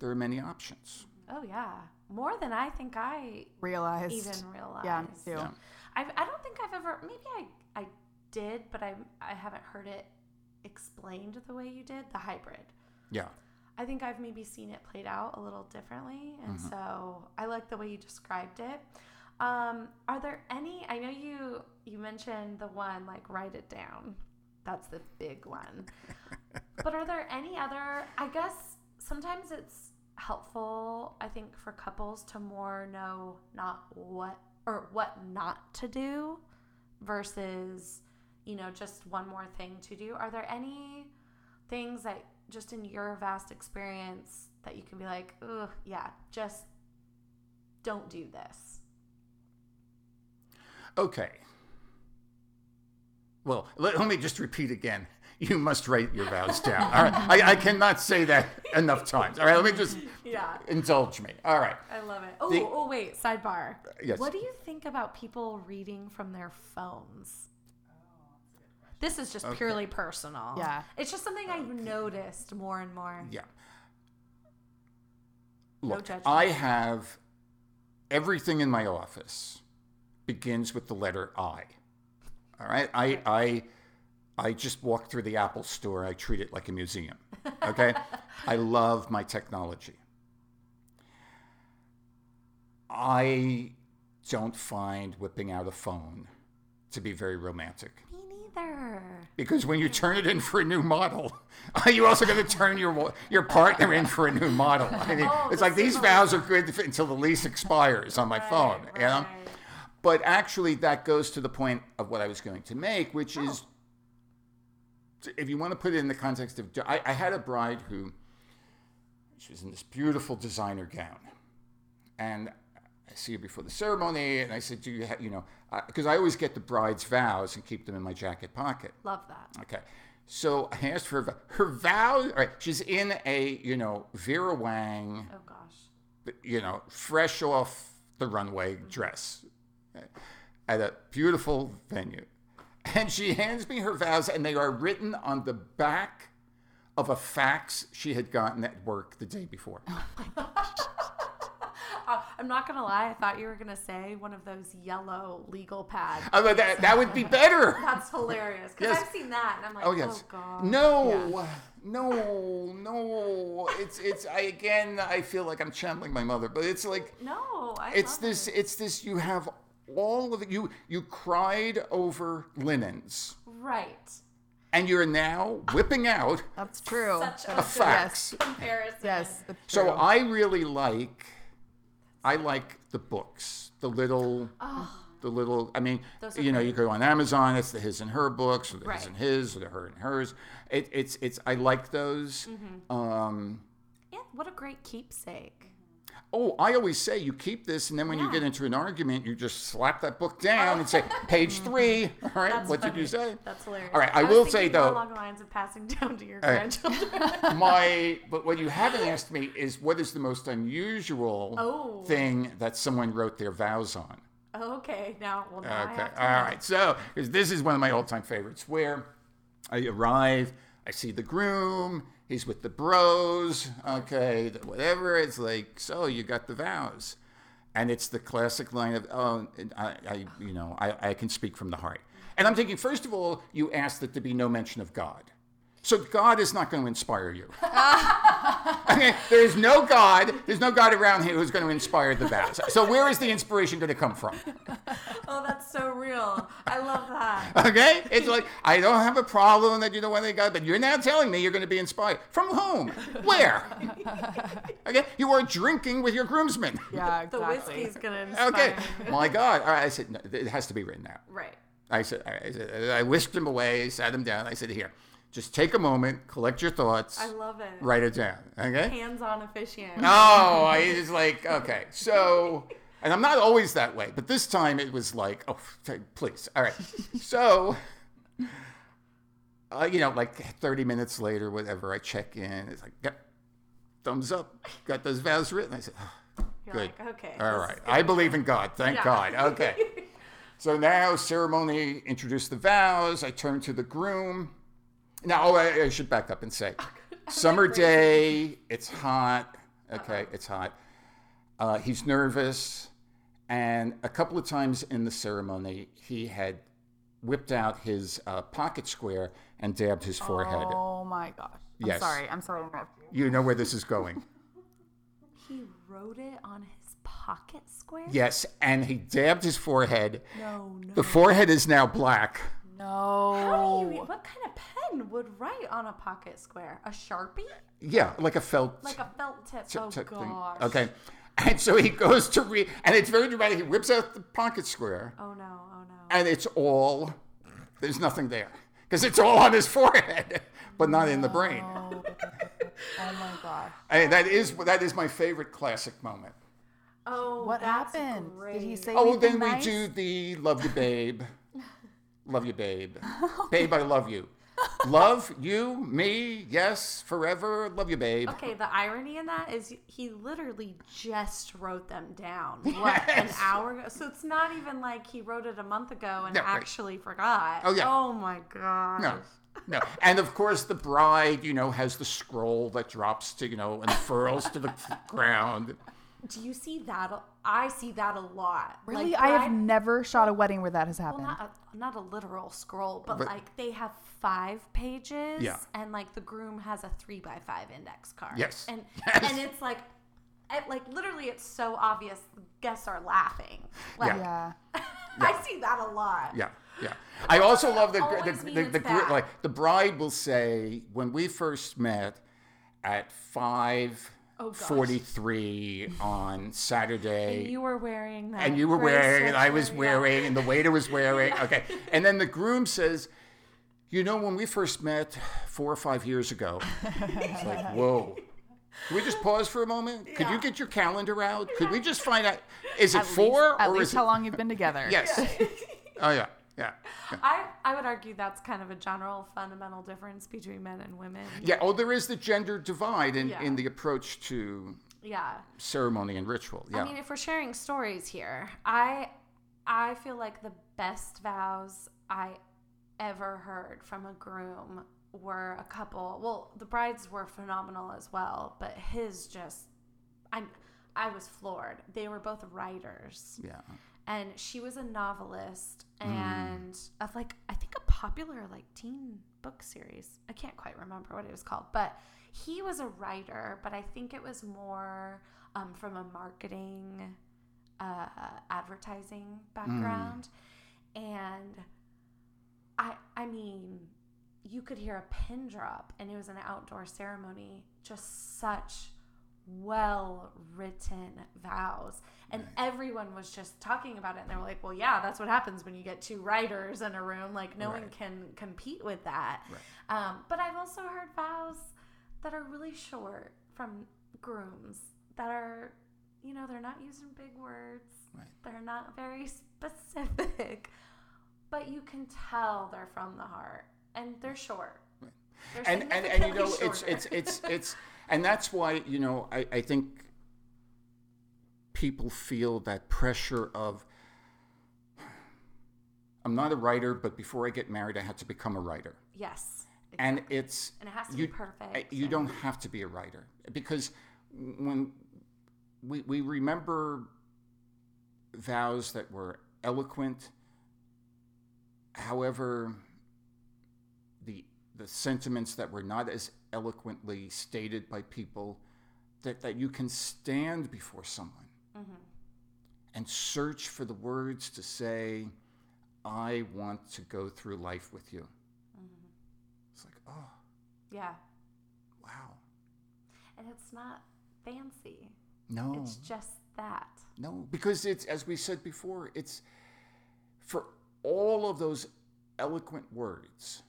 there are many options. Oh yeah, more than I think I Realized. even realized. Yeah, me too. Yeah. I've, I don't think I've ever. Maybe I I did, but I I haven't heard it explained the way you did the hybrid. Yeah. I think I've maybe seen it played out a little differently, and Mm-hmm. so I like the way you described it. Um, are there any? I know you you mentioned the one like write it down. That's the big one. but are there any other? I guess sometimes it's helpful. I think for couples to more know not what or what not to do versus you know just one more thing to do. Are there any things that just in your vast experience that you can be like, ugh, yeah, just don't do this. Okay. Well, let, let me just repeat again. You must write your vows down. All right. I, I cannot say that enough times. All right. Let me just Yeah. indulge me. All right. I love it. Oh, The- oh wait, sidebar. Yes. What do you think about people reading from their phones? This is just purely personal. Yeah. It's just something I've noticed more and more. Yeah. No Look, judgment. I have everything in my office begins with the letter I. All right. I I I just walk through the Apple store. I treat it like a museum. Okay. I love my technology. I don't find whipping out a phone to be very romantic. Me neither. Because when you turn it in for a new model, are you also going to turn your your partner in for a new model? I mean, Oh, it's like these similar- vows are good until the lease expires on my phone, you know. But actually, that goes to the point of what I was going to make, which Oh. is, if you want to put it in the context of, I, I had a bride who, she was in this beautiful designer gown, and I see her before the ceremony, and I said, "Do you have, you know?" Because I always get the bride's vows and keep them in my jacket pocket. Love that. Okay. So I asked for her, her vows. All right, she's in a, you know, Vera Wang, Oh gosh. you know, fresh off the runway dress uh, at a beautiful venue. And she hands me her vows, and they are written on the back of a fax she had gotten at work the day before. Uh, I'm not gonna lie. I thought you were gonna say one of those yellow legal pads. Oh, mean, that, that would be better. That's hilarious because Yes. I've seen that and I'm like, Oh oh, yes. god. No, no, no. It's it's. I again. I feel like I'm channeling my mother, but it's like No, I it's this it. it's this you have all of it you you cried over linens right. and you're now whipping out That's true. Such a a good fax comparison. Yes. That's so i really like i like the books the little Oh, The little, I mean, Those are you know, great. you go on Amazon. It's the his and her books, or the his and his, or the her and hers. It, it's it's. I like those. Mm-hmm. Um, Yeah, what a great keepsake. Oh, I always say you keep this, and then when you get into an argument, you just slap that book down and say, oh. page three. All right, That's what did you say? That's hilarious. All right, I was will say, though- along the lines of passing down to your right. grandchildren. My, but what you haven't asked me is what is the most unusual Oh. thing that someone wrote their vows on? okay, now well now I Okay, all right. So, because this is one of my all-time favorites, where I arrive, I see the groom, he's with the bros, okay, whatever. It's like, so you got the vows, and it's the classic line of, oh, I, I you know, I, I can speak from the heart. And I'm thinking, first of all, you asked that there be no mention of God. So God is not going to inspire you. okay, there is no God. There's no God around here who's going to inspire the vows. So where is the inspiration going to come from? Oh, that's so real. I love that. Okay? It's like, I don't have a problem that you don't want to God, but you're now telling me you're going to be inspired. From whom? Where? Okay? You are drinking with your groomsmen. Yeah, The whiskey's gonna inspire Okay. My God. All right. I said, no, it has to be written out. Right. I said. I, said, I whisked him away, sat him down. I said, here, just take a moment, collect your thoughts, I love it. write it down. Okay? Hands-on officiant. Oh, I was like, okay, so, and I'm not always that way, but this time it was like, oh, please, all right. So, uh, you know, like 30 minutes later, whatever, I check in. It's like, yep, thumbs up, got those vows written. I said, oh, You're good. like, okay. All right, I believe in God. Thank Yeah. God. Okay. So now ceremony, introduce the vows. I turn to the groom. Now, oh, I, I should back up and say, summer day, it's hot. Okay, it's hot. Uh, he's nervous, and a couple of times in the ceremony, he had whipped out his uh, pocket square and dabbed his forehead. Oh my gosh. I'm Yes. sorry. I'm sorry to interrupt you. You know where this is going. He wrote it on his pocket square. Yes, and he dabbed his forehead. No, no. The forehead is now black. No. How do you? What kind of pen would write on a pocket square? A sharpie? Yeah, like a felt Like a felt tip? tip- oh tip thing. gosh. Okay. And so he goes to read, and it's very dramatic. He whips out the pocket square, Oh no! Oh no! and it's all, there's nothing there. Because it's all on his forehead, but not in the brain. Oh, my god! And that is that is my favorite classic moment. Oh, What that's happened? Did he say Oh, anything then we do the love you, babe. Love you, babe. Babe, I love you. Love you, me, yes, forever. Love you, babe. Okay, the irony in that is he literally just wrote them down what an Yes. hour ago. So it's not even like he wrote it a month ago and Yeah, right. actually forgot. Oh, yeah. Oh my gosh. No, no. And of course, the bride, you know, has the scroll that drops to, you know, and unfurls to the ground. Do you see that? I see that a lot. Really? Like, I have bride- never shot a wedding where that has Well, happened. not a, not a literal scroll, but, But- like they have five pages, Yeah. and like the groom has a three by five index card. Yes. and Yes. and it's like, it, like literally, it's so obvious. Guests are laughing. Like yeah. I see that a lot. Yeah, yeah. I also love the always the, the, the, like the bride will say when we first met at five Oh, gosh. forty three on Saturday. And you were wearing that. and you were wearing, and I was yeah. wearing, and the waiter was wearing. Okay, and then the groom says, "You know, when we first met four or five years ago, it's like, whoa." Can we just pause for a moment? Could you get your calendar out? Could we just find out? Is it At four least, at or least is how it? long you've been together. Yes. oh yeah, yeah, yeah. I, I would argue that's kind of a general fundamental difference between men and women. Yeah. Oh, there is the gender divide in, Yeah. in the approach to Yeah. ceremony and ritual. Yeah. I mean, if we're sharing stories here, I I feel like the best vows I ever heard from a groom were a couple. Well, the brides were phenomenal as well, but his just I I was floored. They were both writers. yeah. And she was a novelist Mm. and of like I think a popular like teen book series. I can't quite remember what it was called, but he was a writer, but I think it was more um, from a marketing, uh, advertising background, and I I mean, you could hear a pin drop, and it was an outdoor ceremony. Just such well written vows. And everyone was just talking about it. And they were like, well, yeah, that's what happens when you get two writers in a room. Like, no one can compete with that. Um, but I've also heard vows that are really short from grooms that are, you know, they're not using big words, Right. they're not very specific, but you can tell they're from the heart and they're short. They're and and, and you know significantly it's it's it's it's and that's why you know I, I think people feel that pressure of I'm not a writer, but before I get married, I had to become a writer. yes. And it's And it has to you, be perfect. You don't have to be a writer because when we we remember vows that were eloquent, however, the the sentiments that were not as eloquently stated by people, that that you can stand before someone mm-hmm. and search for the words to say, "I want to go through life with you." Mm-hmm. It's like, oh. Yeah. Wow. And it's not fancy. No. It's just that. no, because it's as we said before, it's for all of those eloquent words.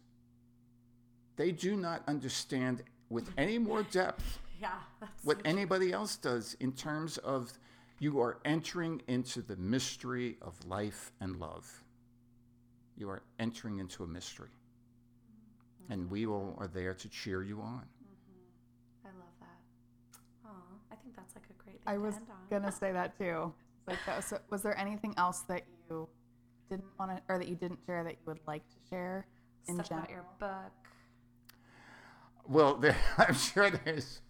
They do not understand with any more depth Yeah. That's what anybody else does in terms of you are entering into the mystery of life and love. You are entering into a mystery. Mm-hmm. And we all are there to cheer you on. Mm-hmm. I love that. Oh, I think that's like a great thing I to was gonna say that too. Like that. So, was there anything else that you didn't want to, or that you didn't share that you would like to share in Stuff general? about your book. Well, there, I'm sure there's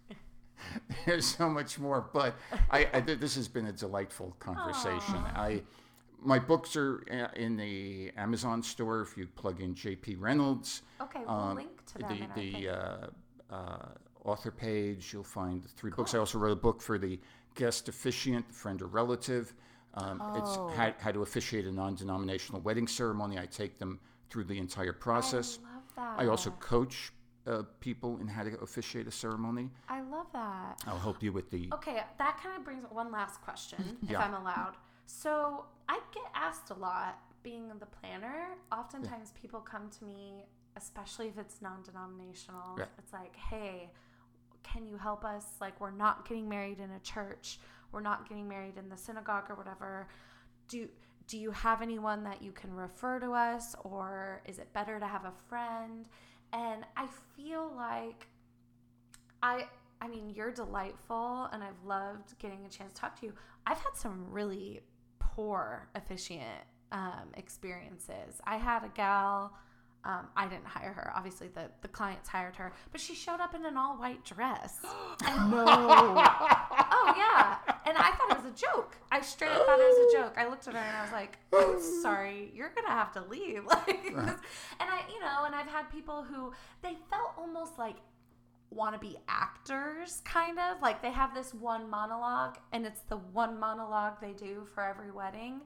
there's so much more, but I, I this has been a delightful conversation. I my books are uh, in the Amazon store. If you plug in J.P. Reynolds, Okay, we'll um, link to them. the the uh, uh, author page, you'll find the three books. I also wrote a book for the guest officiant, friend or relative. Um, Oh. It's how, how to officiate a non-denominational wedding ceremony. I take them through the entire process. I love that. I also coach uh, people in how to officiate a ceremony. I love that. I'll help you with the. Okay, that kind of brings one last question, if Yeah. I'm allowed. So I get asked a lot, being the planner. Oftentimes, people come to me, especially if it's non-denominational. Yeah. It's like, hey, can you help us? Like, we're not getting married in a church. We're not getting married in the synagogue or whatever. Do do you have anyone that you can refer to us, or is it better to have a friend? And I feel like I I mean, you're delightful and I've loved getting a chance to talk to you. I've had some really poor officiant um, experiences. I had a gal, um, I didn't hire her. Obviously, the, the clients hired her, but she showed up in an all white dress. no. oh, yeah. And I thought it was a joke. I straight up thought it was a joke. I looked at her and I was like, I'm sorry, you're going to have to leave. Like, and I, you know, and I've had people who they felt almost like want to be actors, kind of. Like they have this one monologue, and it's the one monologue they do for every wedding.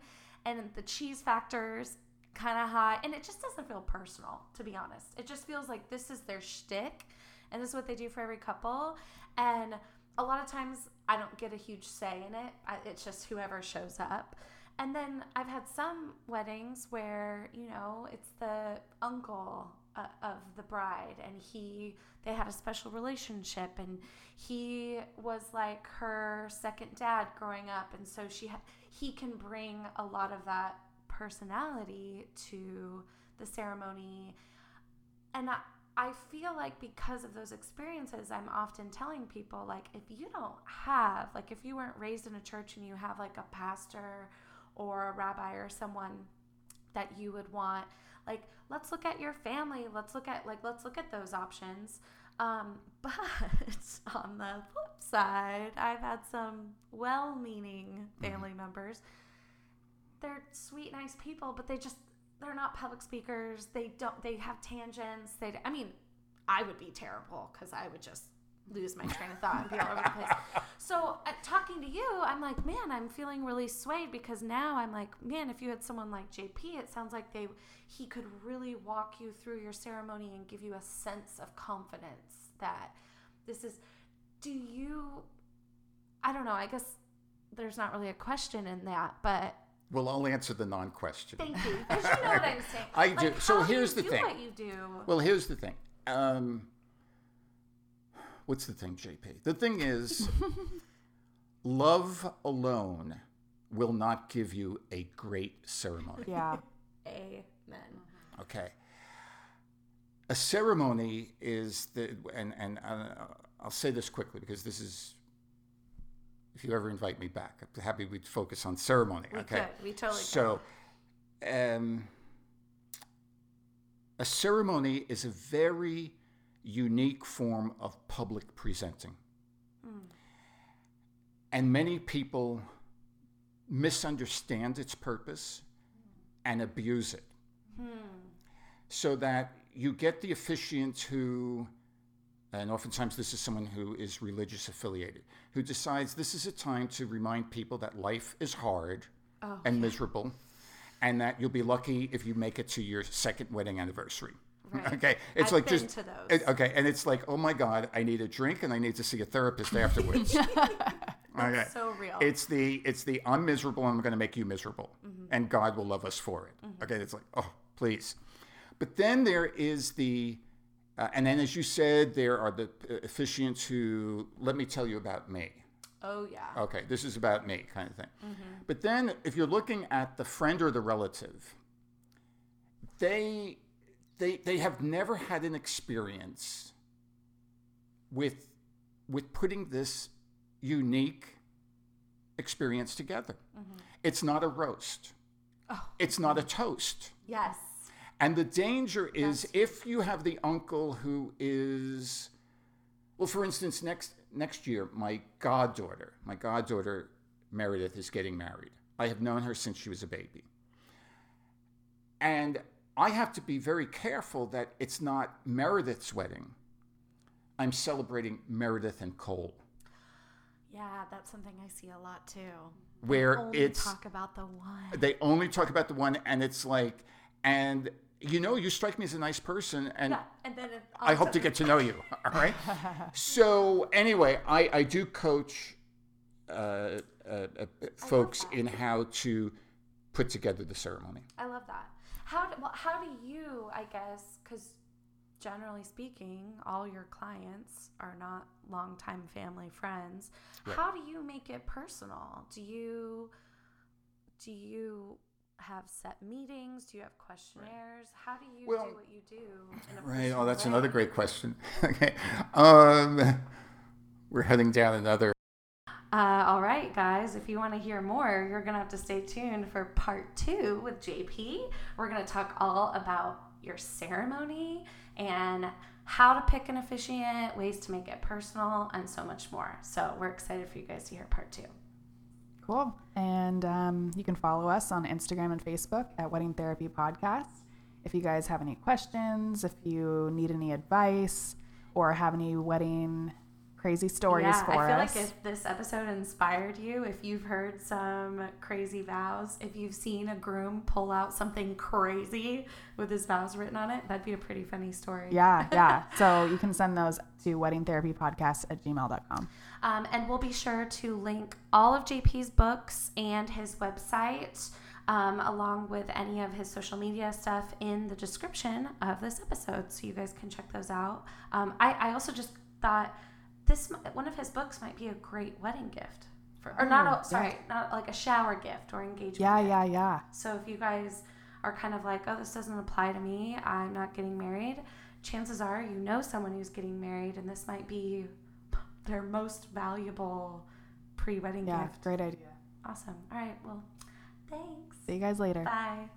And the cheese factor's kind of high, and it just doesn't feel personal, to be honest. It just feels like this is their shtick, and this is what they do for every couple. And a lot of times, I don't get a huge say in it. I, it's just whoever shows up. And then I've had some weddings where, you know, it's the uncle uh, of the bride and he they had a special relationship and he was like her second dad growing up and so she ha- he can bring a lot of that personality to the ceremony. And I, I feel like because of those experiences i'm often telling people like if you don't have like if you weren't raised in a church and you have like a pastor or a rabbi or someone that you would want like let's look at your family. Let's look at like let's look at those options. Um, but on the flip side i've had some well-meaning family members they're sweet nice people but they just they're not public speakers they don't they have tangents they i mean i would be terrible because i would just lose my train of thought and be all over the place so uh, talking to you i'm like man i'm feeling really swayed because now i'm like man if you had someone like jp it sounds like they he could really walk you through your ceremony and give you a sense of confidence that this is do you I don't know. I guess there's not really a question in that, but Well, I'll answer the non-question. thank you because you know what I'm saying. I Like, do. So how do here's you the do thing. What you do? Well, here's the thing. Um, what's the thing, JP? The thing is, love alone will not give you a great ceremony. Yeah. Amen. Okay. A ceremony is the, and and uh, I'll say this quickly because this is, if you ever invite me back, I'm happy we'd focus on ceremony. We okay. could. We totally. So, um, a ceremony is a very unique form of public presenting. And many people misunderstand its purpose and abuse it. So that you get the officiant who, and oftentimes this is someone who is religious affiliated, who decides this is a time to remind people that life is hard oh, and miserable, and that you'll be lucky if you make it to your second wedding anniversary. Right. Okay, it's I've like just to those. it- okay, and it's like, oh my god, I need a drink and I need to see a therapist afterwards. okay. so real. It's the it's the I'm miserable and I'm going to make you miserable, mm-hmm. and God will love us for it. Mm-hmm. Okay, it's like oh please, but then there is the, uh, and then as you said, there are the uh, officiants who let me tell you about me. oh yeah. Okay, this is about me kind of thing. But then if you're looking at the friend or the relative, they they they have never had an experience with with putting this unique experience together. It's not a roast. oh. It's not a toast. Yes. And the danger is if you have the uncle who is, well, for instance, next next year, my goddaughter, my goddaughter Meredith is getting married. I have known her since she was a baby, and I have to be very careful that it's not Meredith's wedding. I'm celebrating Meredith and Cole, Yeah, that's something I see a lot too. where Only it's talk about the one. they only talk about the one, and it's like, and you know, you strike me as a nice person, and Yeah, and then I hope to get to know you. All right. so anyway, I, I do coach uh, uh, uh, folks in how to put together the ceremony. I love that. How do, well, how do you, I guess, because generally speaking, all your clients are not longtime family friends. How do you make it personal? Do you do you have set meetings? Do you have questionnaires? How do you Well, do what you do? Right. Oh, that's way? another great question. okay. Um, we're heading down another. Uh, all right, guys, if you want to hear more, you're going to have to stay tuned for part two with JP. We're going to talk all about your ceremony and how to pick an officiant, ways to make it personal, and so much more. So we're excited for you guys to hear part two. Cool. And um, you can follow us on Instagram and Facebook at Wedding Therapy Podcast. If you guys have any questions, if you need any advice, or have any wedding crazy stories yeah, for I feel us, like if this episode inspired you, if you've heard some crazy vows, if you've seen a groom pull out something crazy with his vows written on it, that'd be a pretty funny story. yeah, yeah. So you can send those to weddingtherapypodcast at gmail.com. Um, and we'll be sure to link all of JP's books and his website, um, along with any of his social media stuff, in the description of this episode, so you guys can check those out. Um, I, I also just thought this one of his books might be a great wedding gift, for, or not. Oh, A, sorry, not like a shower gift or engagement. Yeah, gift. yeah, yeah. So if you guys are kind of like, oh, this doesn't apply to me, I'm not getting married, chances are you know someone who's getting married, and this might be their most valuable pre wedding yeah, gift. Great idea. Awesome. All right. Well, thanks. See you guys later. Bye.